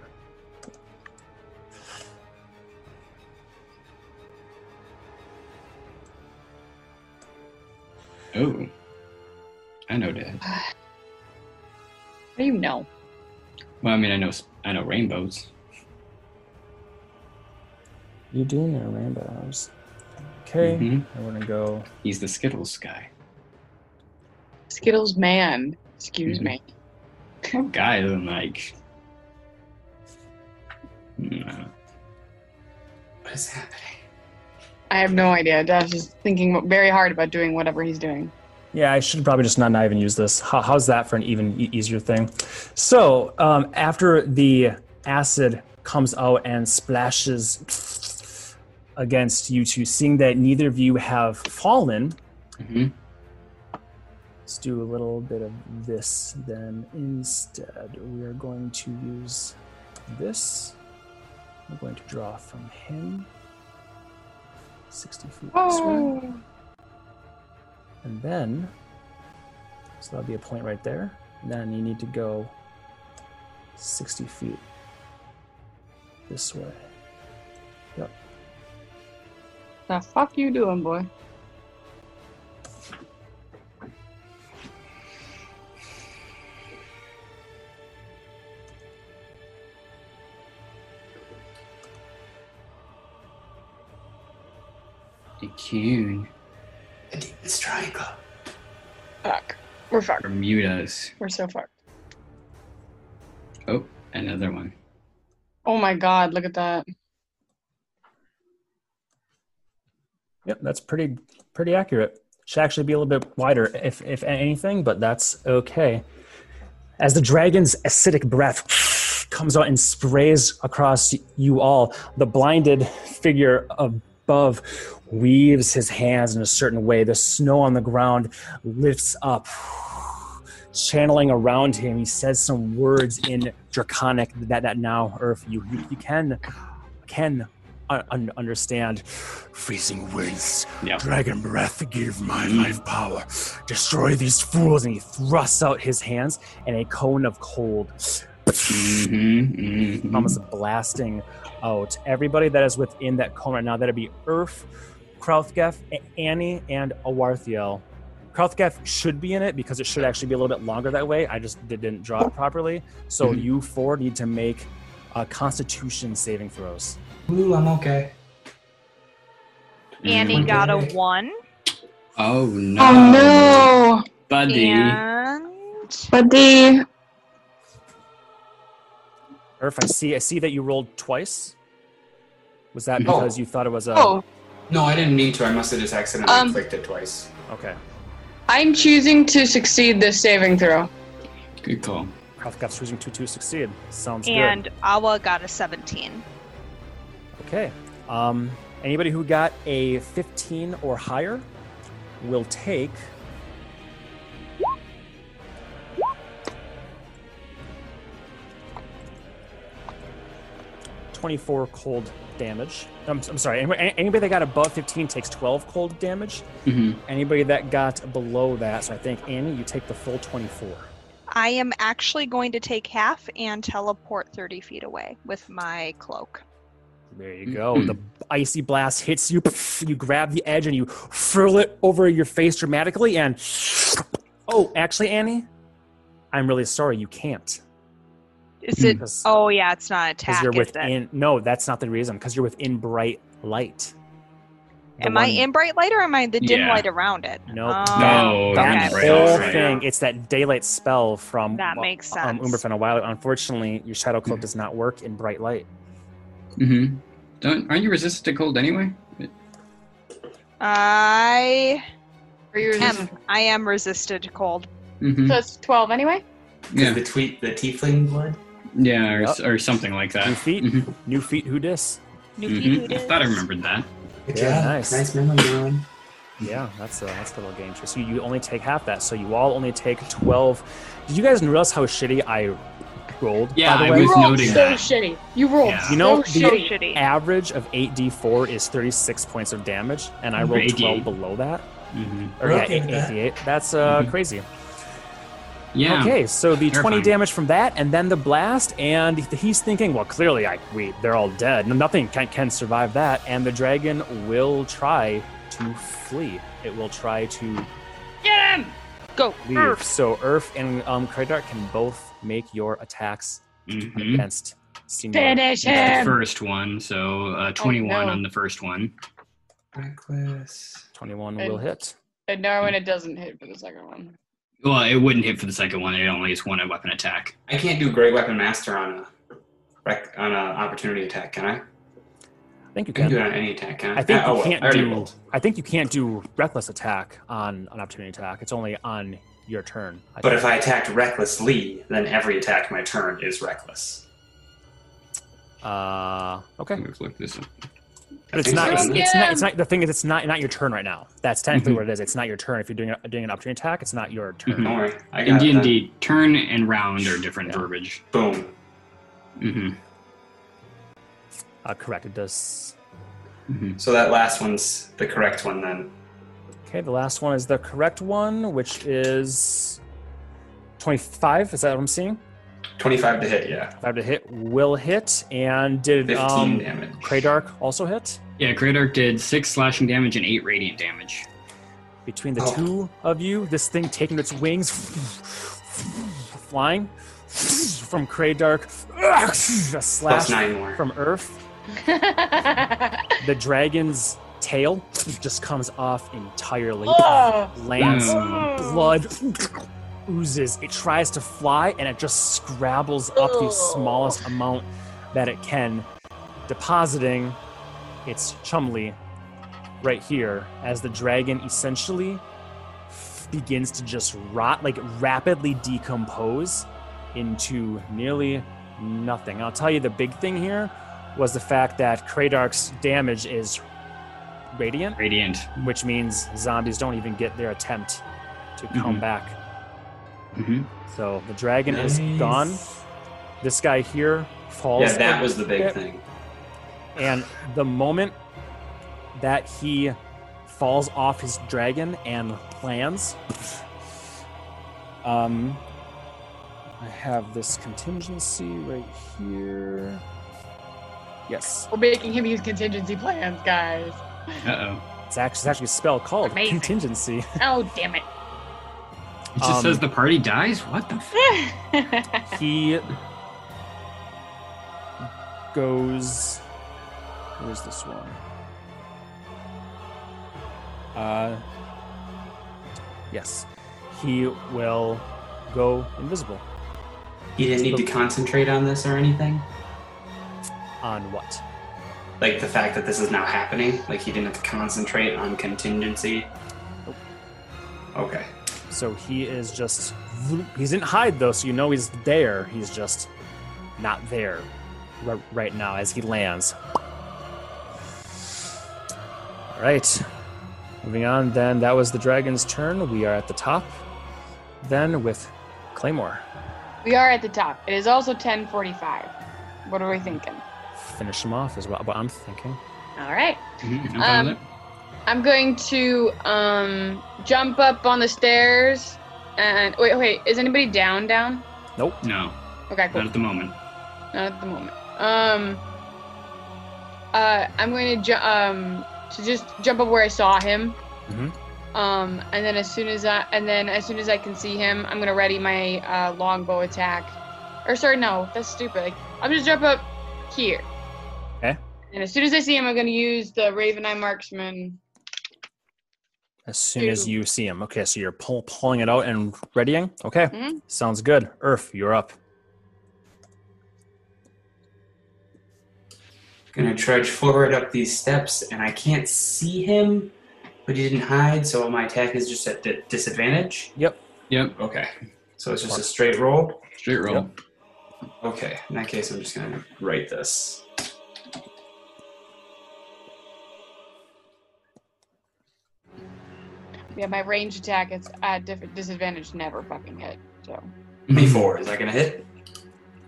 oh, I know that. How do you know? Well, I mean, I know I know rainbows. You do know rainbows. Okay, Mhm. I'm gonna go. He's the Skittles guy. Skittles man. Excuse Mhm. me. That guy doesn't like. No. What is happening? I have no idea. Dash is thinking very hard about doing whatever he's doing. Yeah, I should probably just not, not even use this. How, how's that for an even e- easier thing? So, um, after the acid comes out and splashes against you two, seeing that neither of you have fallen, hmm let's do a little bit of this then instead. We are going to use this. I'm going to draw from him 60 feet this oh. way. Oh. And then, so that'll be a point right there. And then you need to go 60 feet this way. Yep. The fuck you doing, boy? The Coon. The demon's triangle. Fuck. We're fucked. Bermudas. We're so fucked. Oh, another one. Oh my god, look at that. Yep, that's pretty pretty accurate. Should actually be a little bit wider, if if anything, but that's okay. As the dragon's acidic breath comes out and sprays across you all, the blinded figure above weaves his hands in a certain way. The snow on the ground lifts up, channeling around him. He says some words in Draconic that that now Earth you you, you can can un- un- understand. Freezing winds, Yep. dragon breath, give my life power. Destroy these fools, and he thrusts out his hands, and a cone of cold, Mm-hmm, hmm almost blasting out everybody that is within that cone right now. That'd be Urf, Krauthgef, Annie, and Awarthiel. Krauthgef should be in it because it should actually be a little bit longer that way. I just didn't draw it properly. So Mhm. you four need to make uh, Constitution saving throws. Ooh, I'm okay. Annie Mhm. got a Okay. one. Oh no. Oh no, Buddy. And buddy. Urf, I see. I see that you rolled twice. Was that Mhm. because you thought it was a? Oh, No, I didn't mean to. I must have just accidentally Um, clicked it twice. Okay. I'm choosing to succeed this saving throw. Good call. Krauthgef's choosing to to succeed. Sounds good. and Awa got a 17. Okay. Um, anybody who got a 15 or higher will take. Twenty-four cold damage. I'm, I'm sorry. Anybody, anybody that got above 15 takes 12 cold damage. hmm Anybody that got below that, so I think Annie, you take the full 24. I am actually going to take half and teleport 30 feet away with my cloak. There you go. The icy blast hits you. You grab the edge and you furl it over your face dramatically. And oh, actually, Annie, I'm really sorry. You can't Is it? Oh yeah, it's not an attack. you're is it? within. No, that's not the reason. Because you're within bright light. The Am I in bright light or am I the dim Yeah. light around it? Nope. Oh, No, That you're okay. whole right thing, now. it's that daylight spell from That makes um, sense. Umberfen a while. Unfortunately, your shadow cloak does not work in bright light. Mm-hmm. Don't aren't you resistant to cold anyway? I Are you am. I am resisted to cold. hmm So it's 12 anyway? Yeah, The tweet, the tiefling blood. Yeah, or, Yep. or something like that. New feet, Mhm. new feet. Who dis? New Mhm. feet I thought I remembered that. Good Yeah, job. nice. Nice memory, Ron. Yeah, that's a that's a little game trick. So you, you only take half that. So you all only take twelve. Did you guys notice how shitty I rolled? Yeah, by the I way? You was rolled noting so that. shitty. You rolled Yeah. You know, so the- shitty. shitty. average of eight d four is thirty six points of damage, and I rolled 88. twelve below that. hmm Or yeah, okay with that. eighty eight. That's uh Mhm. crazy. Yeah. Okay, so the 20 damage from that, and then the blast, and he's thinking, well, clearly, I we they're all dead. Nothing can, can survive that, and the dragon will try to flee. It will try to Get him! Go. leave. Earth. So Earth and um, Kradark can both make your attacks hmm against Senior. Finish The him! first one, so uh, 21 no. on the first one. Reckless. 21 And- will hit. And no, and it doesn't hit for the second one. Well, it wouldn't hit for the second one. It only is one a weapon attack. I can't do Great Weapon Master on a rec- on a opportunity attack, can I? I think you I can do it on any attack, can I? I think Ah, oh, you well, can't I do. rolled. I think you can't do reckless attack on an opportunity attack. It's only on your turn. I But think. if I attacked recklessly, then every attack my turn is reckless. uh, okay. Let's look this up. But it's not. It's, it's not. It's not. The thing is, it's not not your turn right now. That's technically Mhm. what it is. It's not your turn. If you're doing a, doing an opportunity attack, it's not your turn. Mhm. Don't I In D and D, turn and round are different Yeah. verbiage. Boom. Mm-hmm. Uh, correct. It does. hmm So that last one's the correct one then. Okay. The last one is the correct one, which is twenty-five. Is that what I'm seeing? Twenty-five to hit, yeah. Five to hit will hit, and did Fifteen um, damage. Kradark also hit? Yeah, Kradark did six slashing damage and eight radiant damage. Between the Oh. two of you, this thing taking its wings, flying from Kradark, a slash from Earth. The dragon's tail just comes off entirely. oh! Lands, Mm. blood oozes. It tries to fly and it just scrabbles up the smallest amount that it can, depositing its chumley right here as the dragon essentially begins to just rot, like rapidly decompose into nearly nothing. I'll tell you the big thing here was the fact that Kradark's damage is radiant, Radiant. which means zombies don't even get their attempt to come Mhm. back. hmm So the dragon Nice. is gone. This guy here falls. Yeah, that was the big bit, thing. And the moment that he falls off his dragon and lands, um, I have this contingency right here. Yes, We're making him use contingency plans, guys. Uh oh. it's actually, it's actually a spell called Amazing. contingency. Oh, damn it. It just Um, says the party dies? What the f- he goes where's this one uh yes he will go invisible He didn't need to concentrate on this or anything? on what Like the fact that this is now happening? Like he didn't have to concentrate on contingency? Okay. so he is just he's in hide though so you know he's there he's just not there right now as he lands right moving on then that was the dragon's turn we are at the top then with claymore we are at the top. It is also 1045. What are we thinking? finish him off is what, what I'm thinking. All right. Mhm, I'm Um. I'm going to um jump up on the stairs and wait, wait. Is anybody down? Down? Nope. No, Okay, cool. not at the moment. Not at the moment. Um. Uh, I'm going to ju- um to just jump up where I saw him. Mhm. Um, and then as soon as I and then as soon as I can see him, I'm gonna ready my uh, longbow attack. Or sorry, no, that's stupid. Like, I'm just jump up here. Okay. And as soon as I see him, I'm gonna use the Raven Eye Marksman. As soon as you see him. Okay, so you're pull, pulling it out and readying? Okay, Mhm. sounds good. Earth, you're up. Gonna trudge forward up these steps, and I can't see him, but he didn't hide, so my attack is just at di- disadvantage. Yep, Yep. Okay. So it's just a straight roll. straight roll. Okay. In that case, I'm just gonna write this. Yeah, my range attack is at diff- disadvantage. Never fucking hit. So. Twenty-four. Is that gonna hit?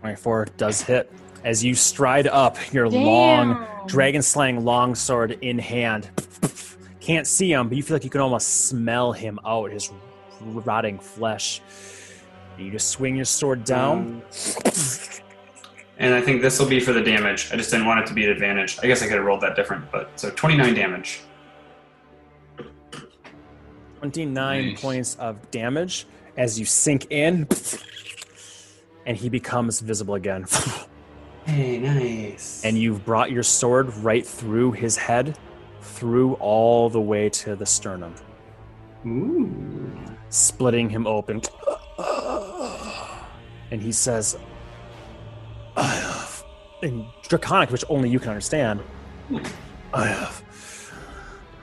24 does hit. As you stride up, your long dragon slaying longsword in hand. Can't see him, but you feel like you can almost smell him out, his rotting flesh. You just swing your sword down. Um, and I think this will be for the damage. I just didn't want it to be an advantage. I guess I could have rolled that different, but so 29 damage. 29 Nice. points of damage as you sink in, and he becomes visible again. Hey, nice. and you've brought your sword right through his head, through all the way to the sternum, Ooh. splitting him open. And he says, I have, in Draconic, which only you can understand, I have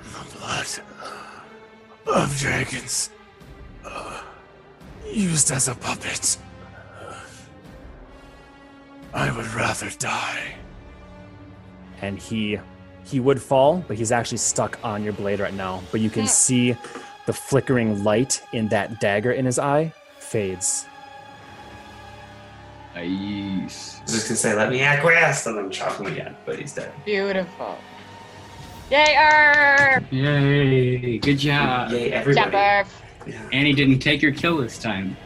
the blood of dragons uh, used as a puppet. I would rather die. And he he would fall, but he's actually stuck on your blade right now. But you can see the flickering light in that dagger in his eye fades. Nice. I was just gonna say, let me acquiesce, and then chop him again, but he's dead. Beautiful. Yay, Earth! Yay! Good job. Yay, everybody. Jump Earth. Yeah. Annie didn't take your kill this time.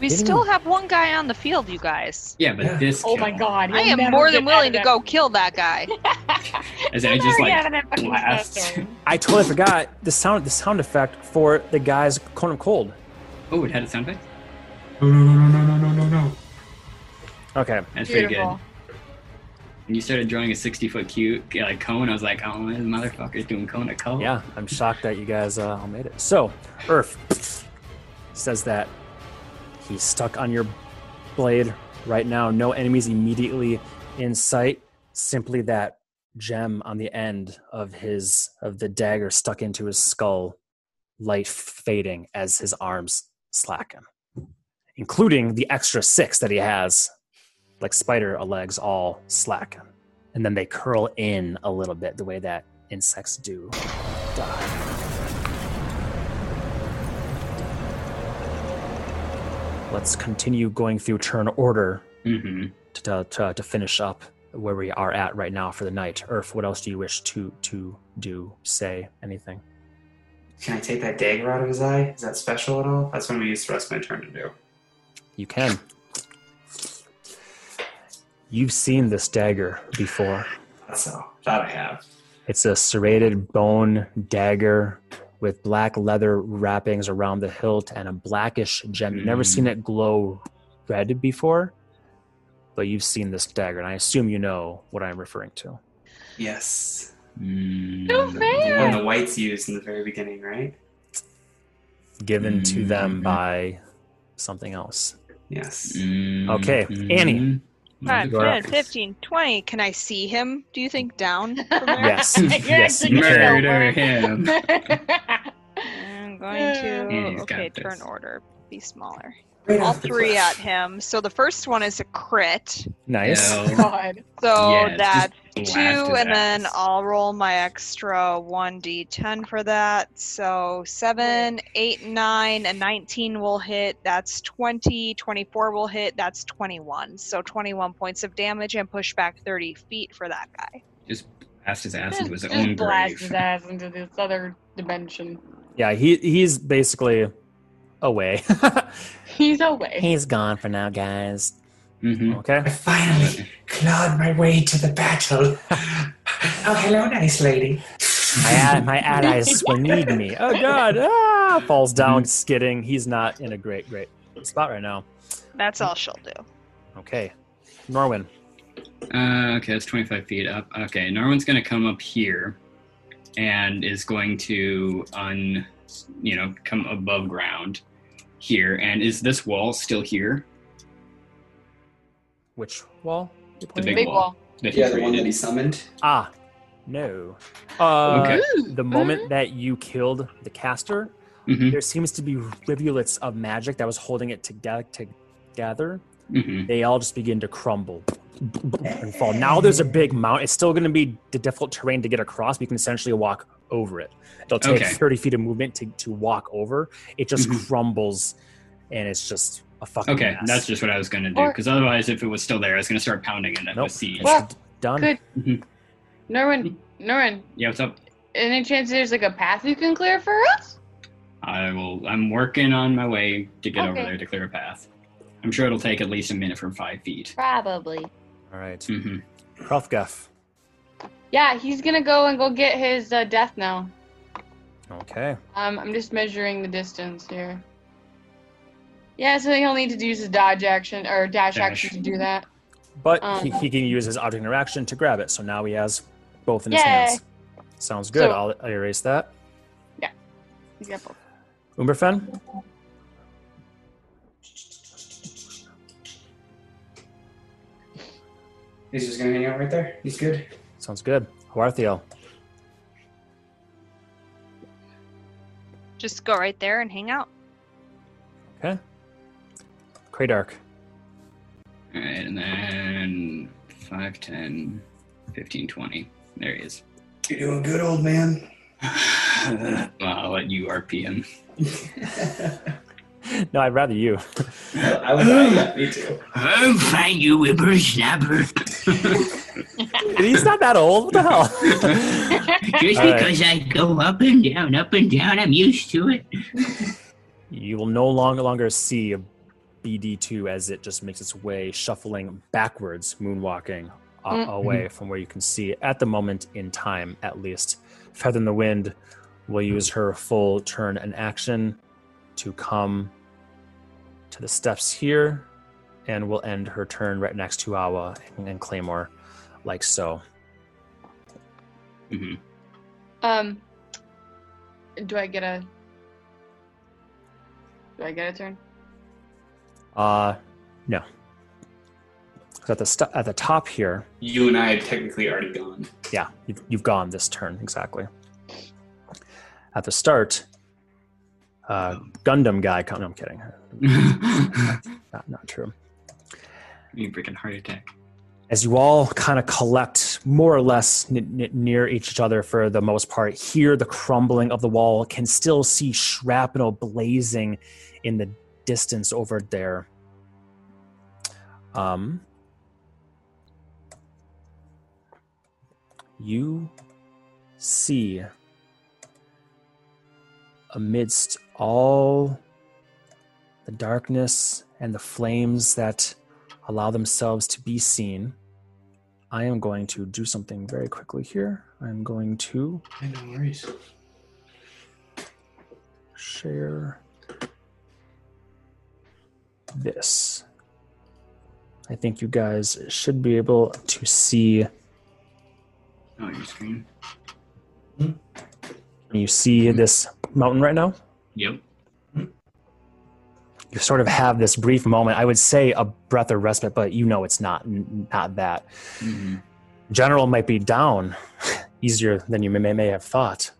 We Didn't still we- have one guy on the field, you guys. Yeah, but this. Oh my kill, god. I am more than willing to go kill that guy. As I just like get out of that fucking blast. I totally forgot the sound the sound effect for the guy's cone of cold. Oh, it had a sound effect. No, no, no, no, no, no, no, no. Okay. That's pretty good. Beautiful. When you started drawing a 60 foot cute like cone, I was like, oh, this motherfucker's doing cone of color. Yeah, I'm shocked that you guys uh, all made it. So, Earth says that he's stuck on your blade right now. No enemies immediately in sight. Simply that gem on the end of his of the dagger stuck into his skull, light fading as his arms slacken, including the extra six that he has, like spider legs, all slacken, and then they curl in a little bit, the way that insects do die. Let's continue going through turn order Mm-hmm. to, to, to finish up where we are at right now for the night. Earth, what else do you wish to to do, say, anything? Can I take that dagger out of his eye? Is that special at all? That's what I'm gonna use the rest of my turn to do. You can. You've seen this dagger before. That's so. That I have. It's a serrated bone dagger with black leather wrappings around the hilt and a blackish gem. You've never Mm. seen it glow red before, but you've seen this dagger, and I assume you know what I'm referring to. Yes. Mm. No The one the whites used in the very beginning, right? Given to them Mhm. by something else. Yes. Mm, Okay. Annie. Five, 10, 15, 20. Can I see him, do you think, down from there? Yes. Yes, actually you can. Murder him. I'm going to. Yeah, he's got okay, this. turn order. Be smaller. Right All off the three cliff. at him. So the first one is a crit. Nice. Oh, no. God. So Yeah, that's just Blast two, and then. I'll roll my extra 1d10 for that. So 7, 8, 9, and 19 will hit. That's 20. 24 will hit. That's 21. So 21 points of damage and push back 30 feet for that guy. Just blast his ass into his just own blast grave. his ass into this other dimension. Yeah, he he's basically away. He's away. he's gone for now, guys. Hmm Okay. I finally clawed my way to the battle. oh, hello, nice lady. My, ad, my allies will need me. Oh God! Ah! Falls down, skidding. He's not in a great, great spot right now. That's all she'll do. Okay, Norwin. Uh, okay, that's 25 feet up. Okay, Norwin's going to come up here and is going to un, you know, come above ground here. And is this wall still here? Which wall? you The pointing big at? Big wall. wall. That Yeah, the one that created? he summoned. Ah, no. Uh, Okay. The moment that you killed the caster, Mhm, there seems to be rivulets of magic that was holding it together. Together, mhm. they all just begin to crumble and fall. Now there's a big mount. It's still going to be the difficult terrain to get across, but you can essentially walk over it. It'll take Okay. 30 feet of movement to, to walk over. It just Mhm. crumbles, and it's just a fucking Okay, mess. that's just what I was going to do. Because otherwise, if it was still there, I was going to start pounding it nope. with siege. Well- done. Good. Mhm. Norwin, Norwin, Yeah, what's up? any chance there's like a path you can clear for us? I will. I'm working on my way to get over Okay. there to clear a path. I'm sure it'll take at least a minute from five feet. Probably. All right, hmm Krauthgef. Yeah, he's gonna go and go get his uh, death now. Okay. Um, I'm just measuring the distance here. Yeah, so he'll need to use his dodge action or dash, Dash. action to do that. But Um, he, he can use his object interaction to grab it. So now he has both in his Yay. hands. Sounds good. So- I'll, I'll erase that. Yeah. He's got both. Umberfen? He's just gonna hang out right there. He's good. Sounds good. Awarthiel. Just go right there and hang out. Okay. Kradark. All right, and then 5, 10, 15, 20. There he is. You're doing good, old man. well, I'll let you RP him. No, I'd rather you. I was. I, yeah, me too. Oh, I'll find you, whippersnapper. He's not that old. What the hell? Just All right. because I go up and down, up and down, I'm used to it. you will no longer longer see a BD2 as it just makes its way shuffling backwards, moonwalking a- Mm. away from where you can see at the moment in time, at least. Feather in the Wind will use her full turn and action to come to the steps here and will end her turn right next to Awa and, and Claymore, like so. hmm Um, do I get a? Do I get a turn? Uh, no. 'Cause at the st- at the top here, You and I had technically already gone. yeah, you've, you've gone this turn exactly. At the start, uh, Gundam guy. Come, no, I'm kidding. Not not true. you freaking heart attack. As you all kind of collect more or less n- n- near each other for the most part, hear the crumbling of the wall. Can still see shrapnel blazing in the distance over there. Um, you see amidst all the darkness and the flames that allow themselves to be seen, I am going to do something very quickly here. I'm going to No worries. share this. I think you guys should be able to see. Oh, your screen. Can you see this mountain right now? Yep. You sort of have this brief moment. I would say a breath of respite, but you know it's not not that. hmm General might be down easier than you may, may have thought.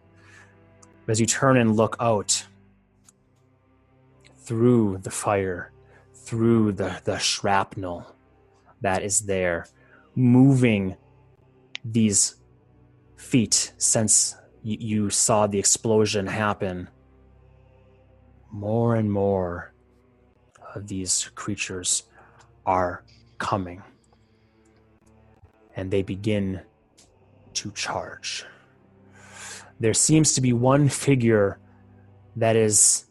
As you turn and look out through the fire, through the, the shrapnel that is there, moving these feet since you saw the explosion happen. More and more of these creatures are coming. And they begin to charge. There seems to be one figure that is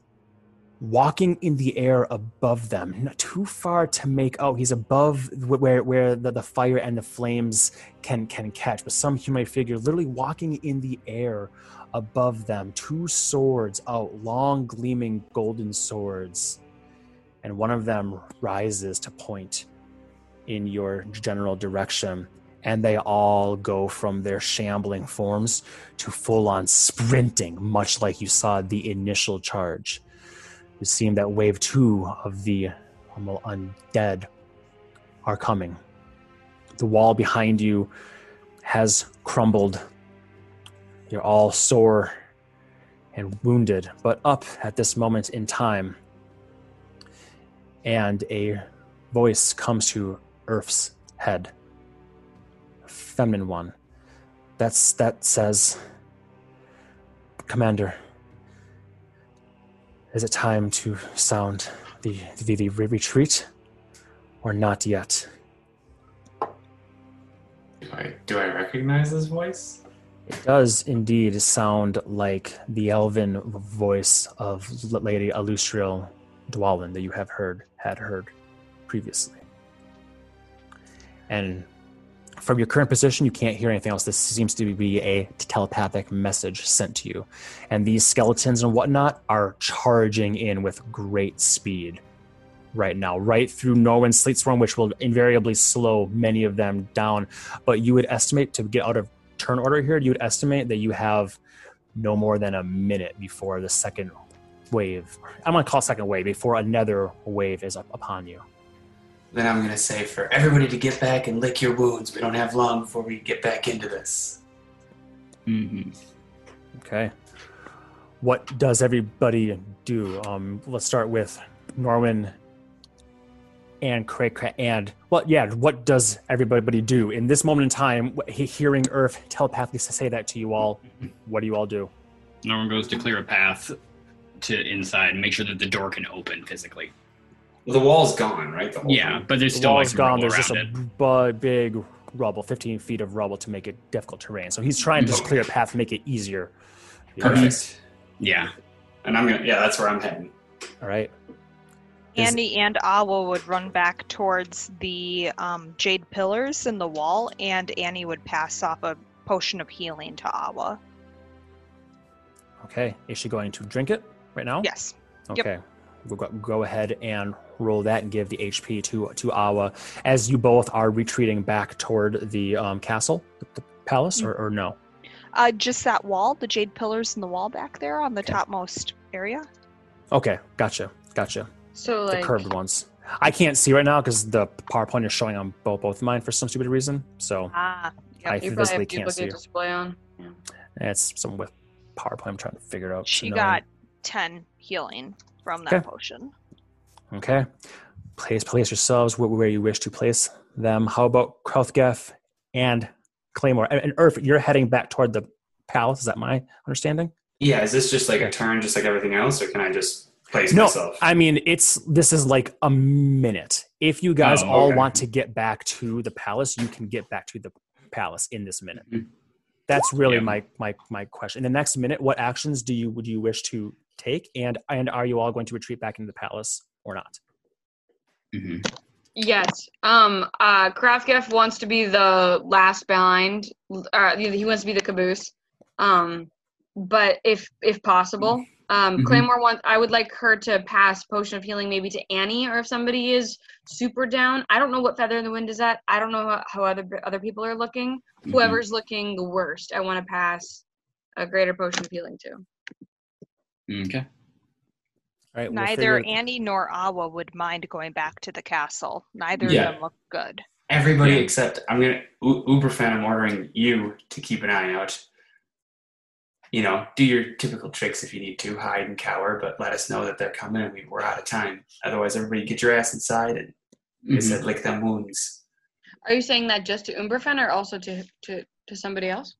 walking in the air above them, not too far to make out. He's above where where the, the fire and the flames can can catch, but some humanoid figure literally walking in the air above them, two swords out, long gleaming golden swords, and one of them rises to point in your general direction. And they all go from their shambling forms to full on sprinting, much like you saw the initial charge it seemed that wave two of the undead are coming. The wall behind you has crumbled. You're all sore and wounded, but up at this moment in time. And a voice comes to Earth's head, a feminine one. That's that says, Commander, is it time to sound the, the, the retreat or not yet? Do I, do I recognize this voice? It does indeed sound like the elven voice of Lady Alustriel Dwalin that you have heard, had heard previously. And from your current position, you can't hear anything else. This seems to be a telepathic message sent to you. And these skeletons and whatnot are charging in with great speed right now, right through Norwin's Sleet Storm, which will invariably slow many of them down. But you would estimate to get out of turn order here, you would estimate that you have no more than a minute before the second wave. I'm going to call second wave before another wave is up upon you. Then I'm gonna say for everybody to get back and lick your wounds. We don't have long before we get back into this. hmm Okay. What does everybody do? Um, let's start with Norwin and Craig. And well, yeah, what does everybody do in this moment in time? Hearing Earth telepathically say that to you all, what do you all do? Norwin goes to clear a path to inside and make sure that the door can open physically. Well, the wall's gone, right? The whole Yeah, thing? but there's The still like wall's some gone. There's just around a big rubble, 15 feet of rubble to make it difficult terrain. So he's trying to just clear a path to make it easier. Perfect. Yeah. And I'm gonna. Yeah, that's where I'm heading. All right. Is- Andy and Awa would run back towards the um, jade pillars in the wall, and Annie would pass off a potion of healing to Awa. Okay. Is she going to drink it right now? Yes. Yep. Okay. We'll go, go ahead and roll that and give the HP to to Awa as you both are retreating back toward the um, castle, the, the palace, or, or no? Uh, just that wall, the jade pillars in the wall back there on the Okay. topmost area. Okay, gotcha, gotcha. So The like curved ones. I can't see right now because the PowerPoint is showing on both both of mine for some stupid reason. So Ah, I you physically have can't see. duplicate display on. it's something with PowerPoint. I'm trying to figure it out. It's she annoying. got 10 healing from that Okay. potion. Okay. Place place yourselves where, where you wish to place them. How about Krauthgef and Claymore? And, Earth, you're heading back toward the palace. Is that my understanding? Yeah, is this just like a turn, just like everything else, or can I just place No, myself? I mean it's this is like a minute. If you guys Oh, all okay. want to get back to the palace, you can get back to the palace in this minute. Mhm. That's really Yeah. my my my question. In the next minute, what actions do you would you wish to take, and and are you all going to retreat back into the palace or not? hmm Yes. Um. Uh. Krauthgef wants to be the last behind. Uh. He wants to be the caboose. Um. But if if possible, um, Mhm. Claymore wants. I would like her to pass potion of healing maybe to Annie, or if somebody is super down. I don't know what feather in the wind is at. I don't know how, how other other people are looking. Mm-hmm. Whoever's looking the worst, I want to pass a greater potion of healing to. Okay. All right, we'll Neither figure- Annie nor Awa would mind going back to the castle. Neither Yeah. of them look good. Everybody Yeah. except I'm gonna U- Umberfen. I'm ordering you to keep an eye out. You know, do your typical tricks if you need to, hide and cower, but let us know that they're coming and we, we're out of time. Otherwise, everybody get your ass inside and like I Mhm. said, lick them wounds. Are you saying that just to Umberfen or also to to To somebody else?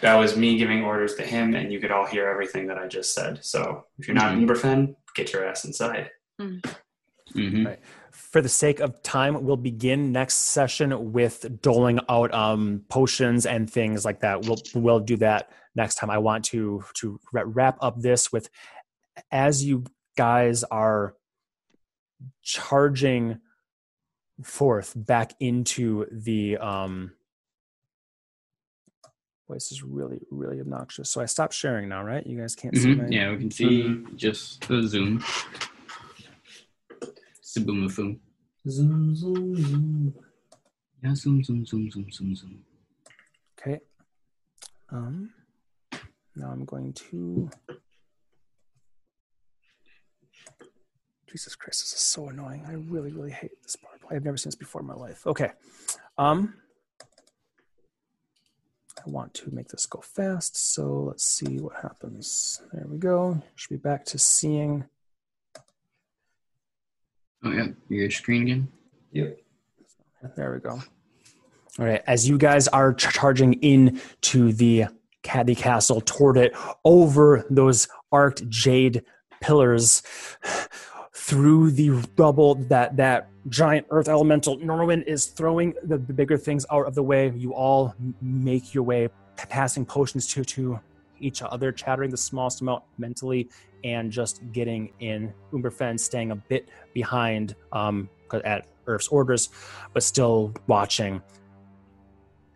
That was me giving orders to him, and you could all hear everything that I just said. So if you're not Mhm. Umberfen, get your ass inside. hmm For the sake of time, we'll begin next session with doling out um, potions and things like that. We'll we'll do that next time. I want to to wrap up this with as you guys are charging forth back into the um boy, this is really really obnoxious so i stopped sharing now right you guys can't see my Yeah, we can see Mhm. just the zoom. Zoboomafoo. Zoom, zoom, zoom. Yeah, zoom, zoom, zoom, zoom, zoom, zoom. Okay. Um, now I'm going to. Jesus Christ, this is so annoying. I really, really hate this part. I've never seen this before in my life. Okay. Um, I want to make this go fast, so let's see what happens. There we go. Should be back to seeing. Oh yeah, your screen again. Yep. There we go. All right, as you guys are ch- charging into the Caddy Castle toward it, over those arced jade pillars, through the rubble that that giant earth elemental Norwin is throwing the, the bigger things out of the way. You all make your way, passing potions to to each other, chattering the smallest amount mentally, and just getting in. Umberfen staying a bit behind um, at Earth's orders, but still watching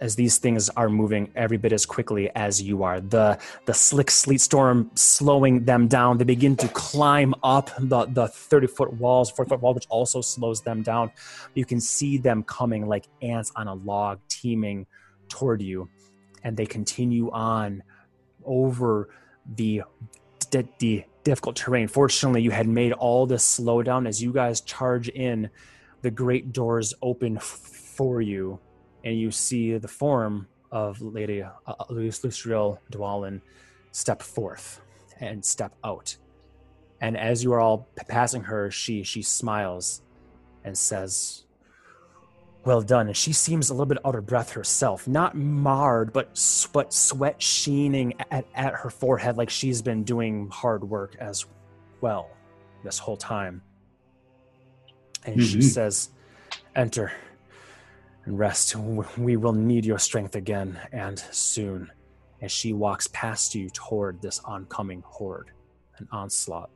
as these things are moving every bit as quickly as you are. The the slick sleet storm slowing them down. They begin to climb up the, the 30 foot walls, 40 foot wall, which also slows them down. You can see them coming like ants on a log, teeming toward you. And they continue on over the, the, the difficult terrain. Fortunately, you had made all this slowdown as you guys charge in. The great doors open f- for you and you see the form of Lady uh, Lustriel Dwalin step forth and step out. And as you are all passing her, she she smiles and says, "Well done." And she seems a little bit out of breath herself, not marred, but but sweat sheening at, at her forehead, like she's been doing hard work as well this whole time. And she Mhm. says, "Enter." And rest. We will need your strength again and soon. As she walks past you toward this oncoming horde, an onslaught.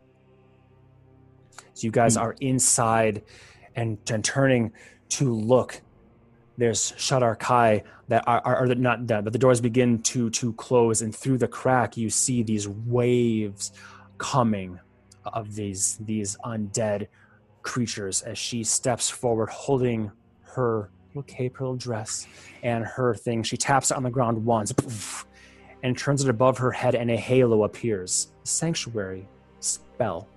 So you guys Hmm. are inside and, and turning to look. There's Shadar-kai that are, are, are not done, but the doors begin to to close, and through the crack you see these waves coming of these these undead creatures as she steps forward, holding her little cape, her little dress, and her thing. She taps it on the ground once and turns it above her head, and a halo appears. Sanctuary spell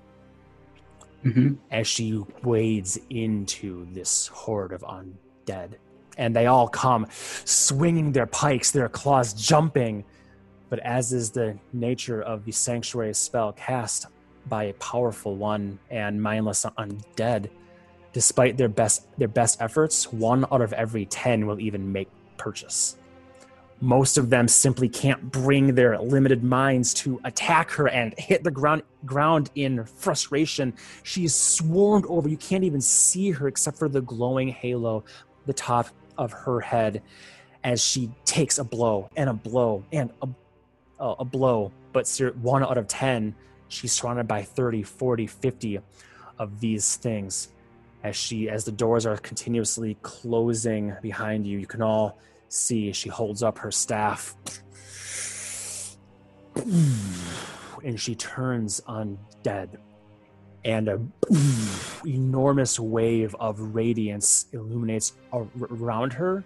Mm-hmm. as she wades into this horde of undead. And they all come swinging their pikes, their claws jumping. But as is the nature of the sanctuary spell cast by a powerful one and mindless undead, despite their best their best efforts, one out of every ten will even make purchase. Most of them simply can't bring their limited minds to attack her and hit the ground ground in frustration. She's swarmed over. You can't even see her except for the glowing halo, the top of her head, as she takes a blow and a blow and a, a, a blow. But one out of 10, she's surrounded by 30, 40, 50 of these things. As she, as the doors are continuously closing behind you, you can all see she holds up her staff. And she turns undead and a enormous wave of radiance illuminates around her.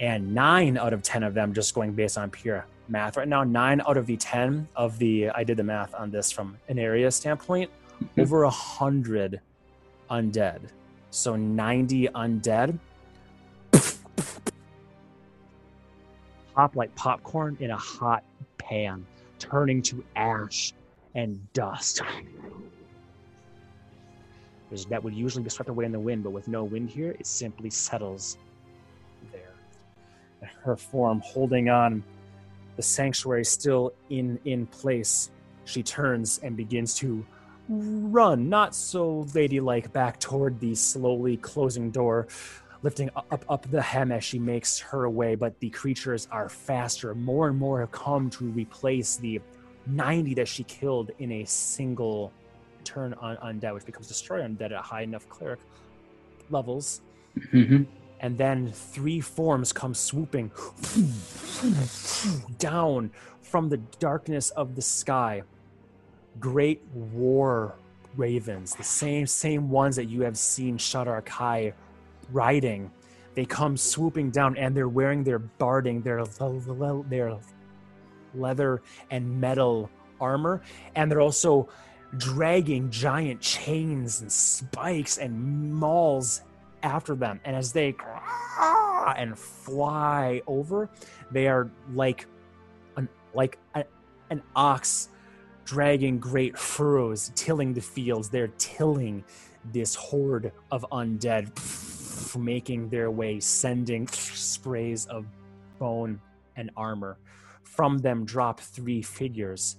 And nine out of ten of them just going based on pure math right now. Nine out of the ten of the i did the math on this from an area standpoint mm-hmm. over a hundred undead. So 90 undead. Pop like popcorn in a hot pan turning to ash and dust. That would usually be swept away in the wind but with no wind here it simply settles there. Her form holding on, the sanctuary still in in place. She turns and begins to run, not so ladylike, back toward the slowly closing door, lifting up, up the hem as she makes her way. But the creatures are faster. More and more have come to replace the 90 that she killed in a single turn on undead, which becomes destroy undead at high enough cleric levels. hmm And then three forms come swooping down from the darkness of the sky. Great war ravens, the same same ones that you have seen Shadar-kai riding. They come swooping down and they're wearing their barding, their their leather and metal armor, and they're also dragging giant chains and spikes and mauls after them. And as they and fly over, they are like an like a, an ox dragging great furrows, tilling the fields. They're tilling this horde of undead, making their way, sending sprays of bone and armor. From them drop three figures,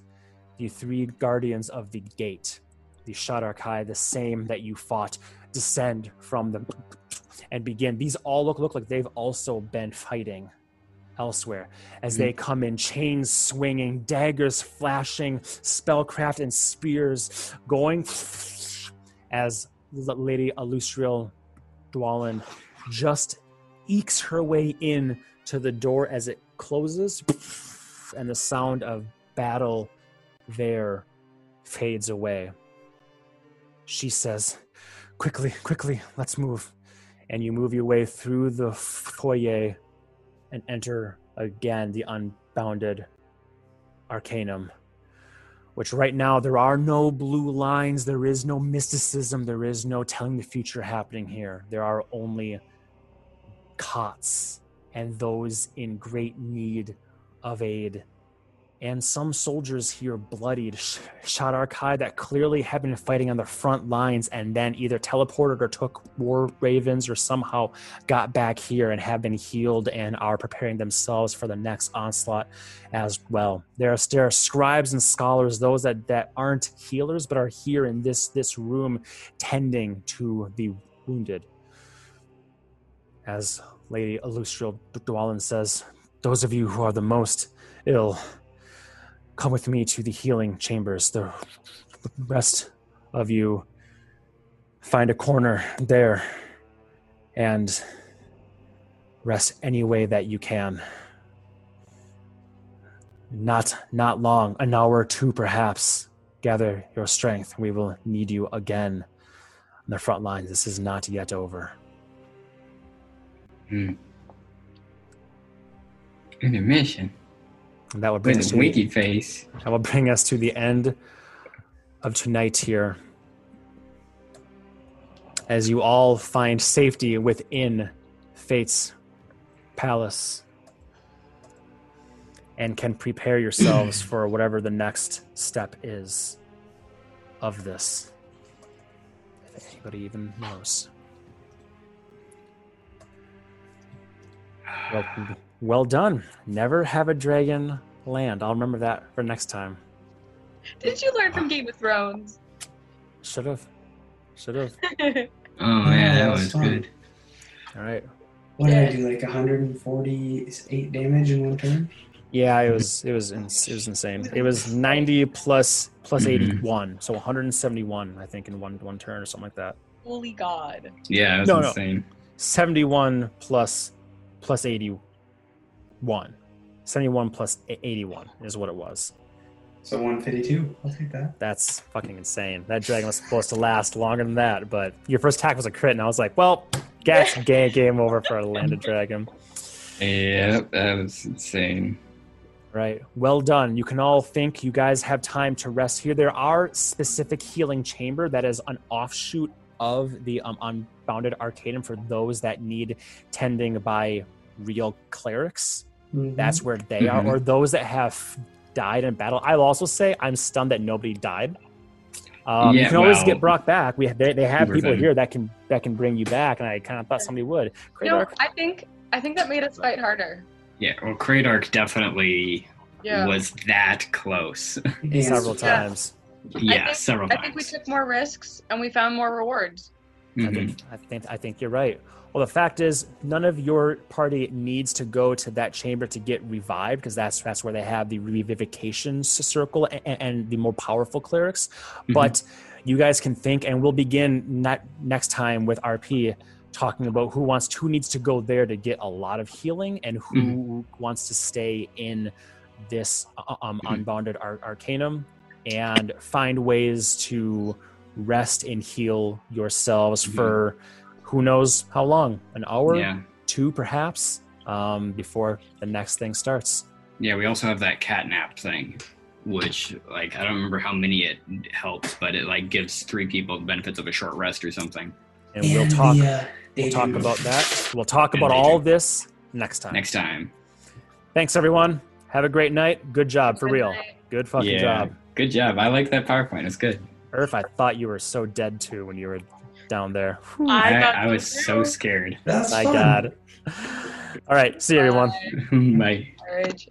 the three guardians of the gate, the Shadar-kai, the same that you fought, descend from them and begin. These all look look like they've also been fighting elsewhere as hmm. they come in chains swinging daggers flashing spellcraft and spears going as lady Alustriel Dwalin just ekes her way in to the door as it closes and the sound of battle there fades away. She says quickly quickly let's move. And you move your way through the foyer and enter again the unbounded arcanum which right now there are no blue lines there is no mysticism there is no telling the future happening here. There are only cots and those in great need of aid and some soldiers here bloodied Sh- Shadar-kai that clearly have been fighting on the front lines and then either teleported or took war ravens or somehow got back here and have been healed and are preparing themselves for the next onslaught as well. There are, there are scribes and scholars, those that, that aren't healers but are here in this this room tending to the wounded. As Lady Alustriel Dwalin says, those of you who are the most ill come with me to the healing chambers. The rest of you find a corner there and rest any way that you can. Not not long, an hour or two perhaps. Gather your strength. We will need you again on the front lines. This is not yet over. Hmm. Intermission. And that will bring us With to the- winky face. That will bring us to the end of tonight here. As you all find safety within Fate's palace and can prepare yourselves for whatever the next step is of this. If anybody even knows. Well, well done. Never have a dragon land. I'll remember that for next time. Did you learn from Game of Thrones? Should have. Should have. Oh man, that that was was good. All right. What did I do? Like 148 damage in one turn? Yeah, it was it was ins- it was insane. It was 90 plus plus Mhm. 81, so 171 I think in one one turn or something like that. Holy God. Yeah, it was No, no. insane. 71 plus plus 81. 71 e- 81 is what it was. So 152. I'll take that. That's fucking insane. That dragon was supposed to last longer than that, but your first attack was a crit, and I was like, well, gas game, game over for a landed dragon. Yep, that was insane. Right. Well done. You can all think you guys have time to rest here. There are specific healing chamber that is an offshoot of the um, unbounded arcanum for those that need tending by real clerics. Mhm. That's where they are, Mhm. or those that have died in battle. I'll also say I'm stunned that nobody died. Um, you can always well, get brought back. We they, they have Super people thing. here that can that can bring you back, and I kind of thought somebody would. No, I think I think that made us fight harder. Yeah, well, Kradark definitely Yeah. was that close. Several times. yeah, think- several I times. think we took more risks and we found more rewards. I Mhm. think, I think I think you're right. Well, the fact is, none of your party needs to go to that chamber to get revived because that's that's where they have the revivification circle and, and the more powerful clerics. Mhm. But you guys can think, and we'll begin ne- next time with RP talking about who wants who needs to go there to get a lot of healing and who wants to stay in this uh, um, Mhm. unbounded ar- arcanum and find ways to rest and heal yourselves Mhm. for who knows how long an hour Yeah. two perhaps um, before the next thing starts Yeah, we also have that catnap thing, which like I don't remember how many it helps, but it like gives three people the benefits of a short rest or something. and we'll talk the, uh, we'll talk daydream. about that we'll talk And about all daydream. of this next time Next time. thanks everyone have a great night good job for Good real night. good fucking yeah. job Good job. I like that PowerPoint. It's good. earth i thought you were so dead too when you were down there I I, I so was so scared. That's my fun. god all right see you everyone Bye. Alright.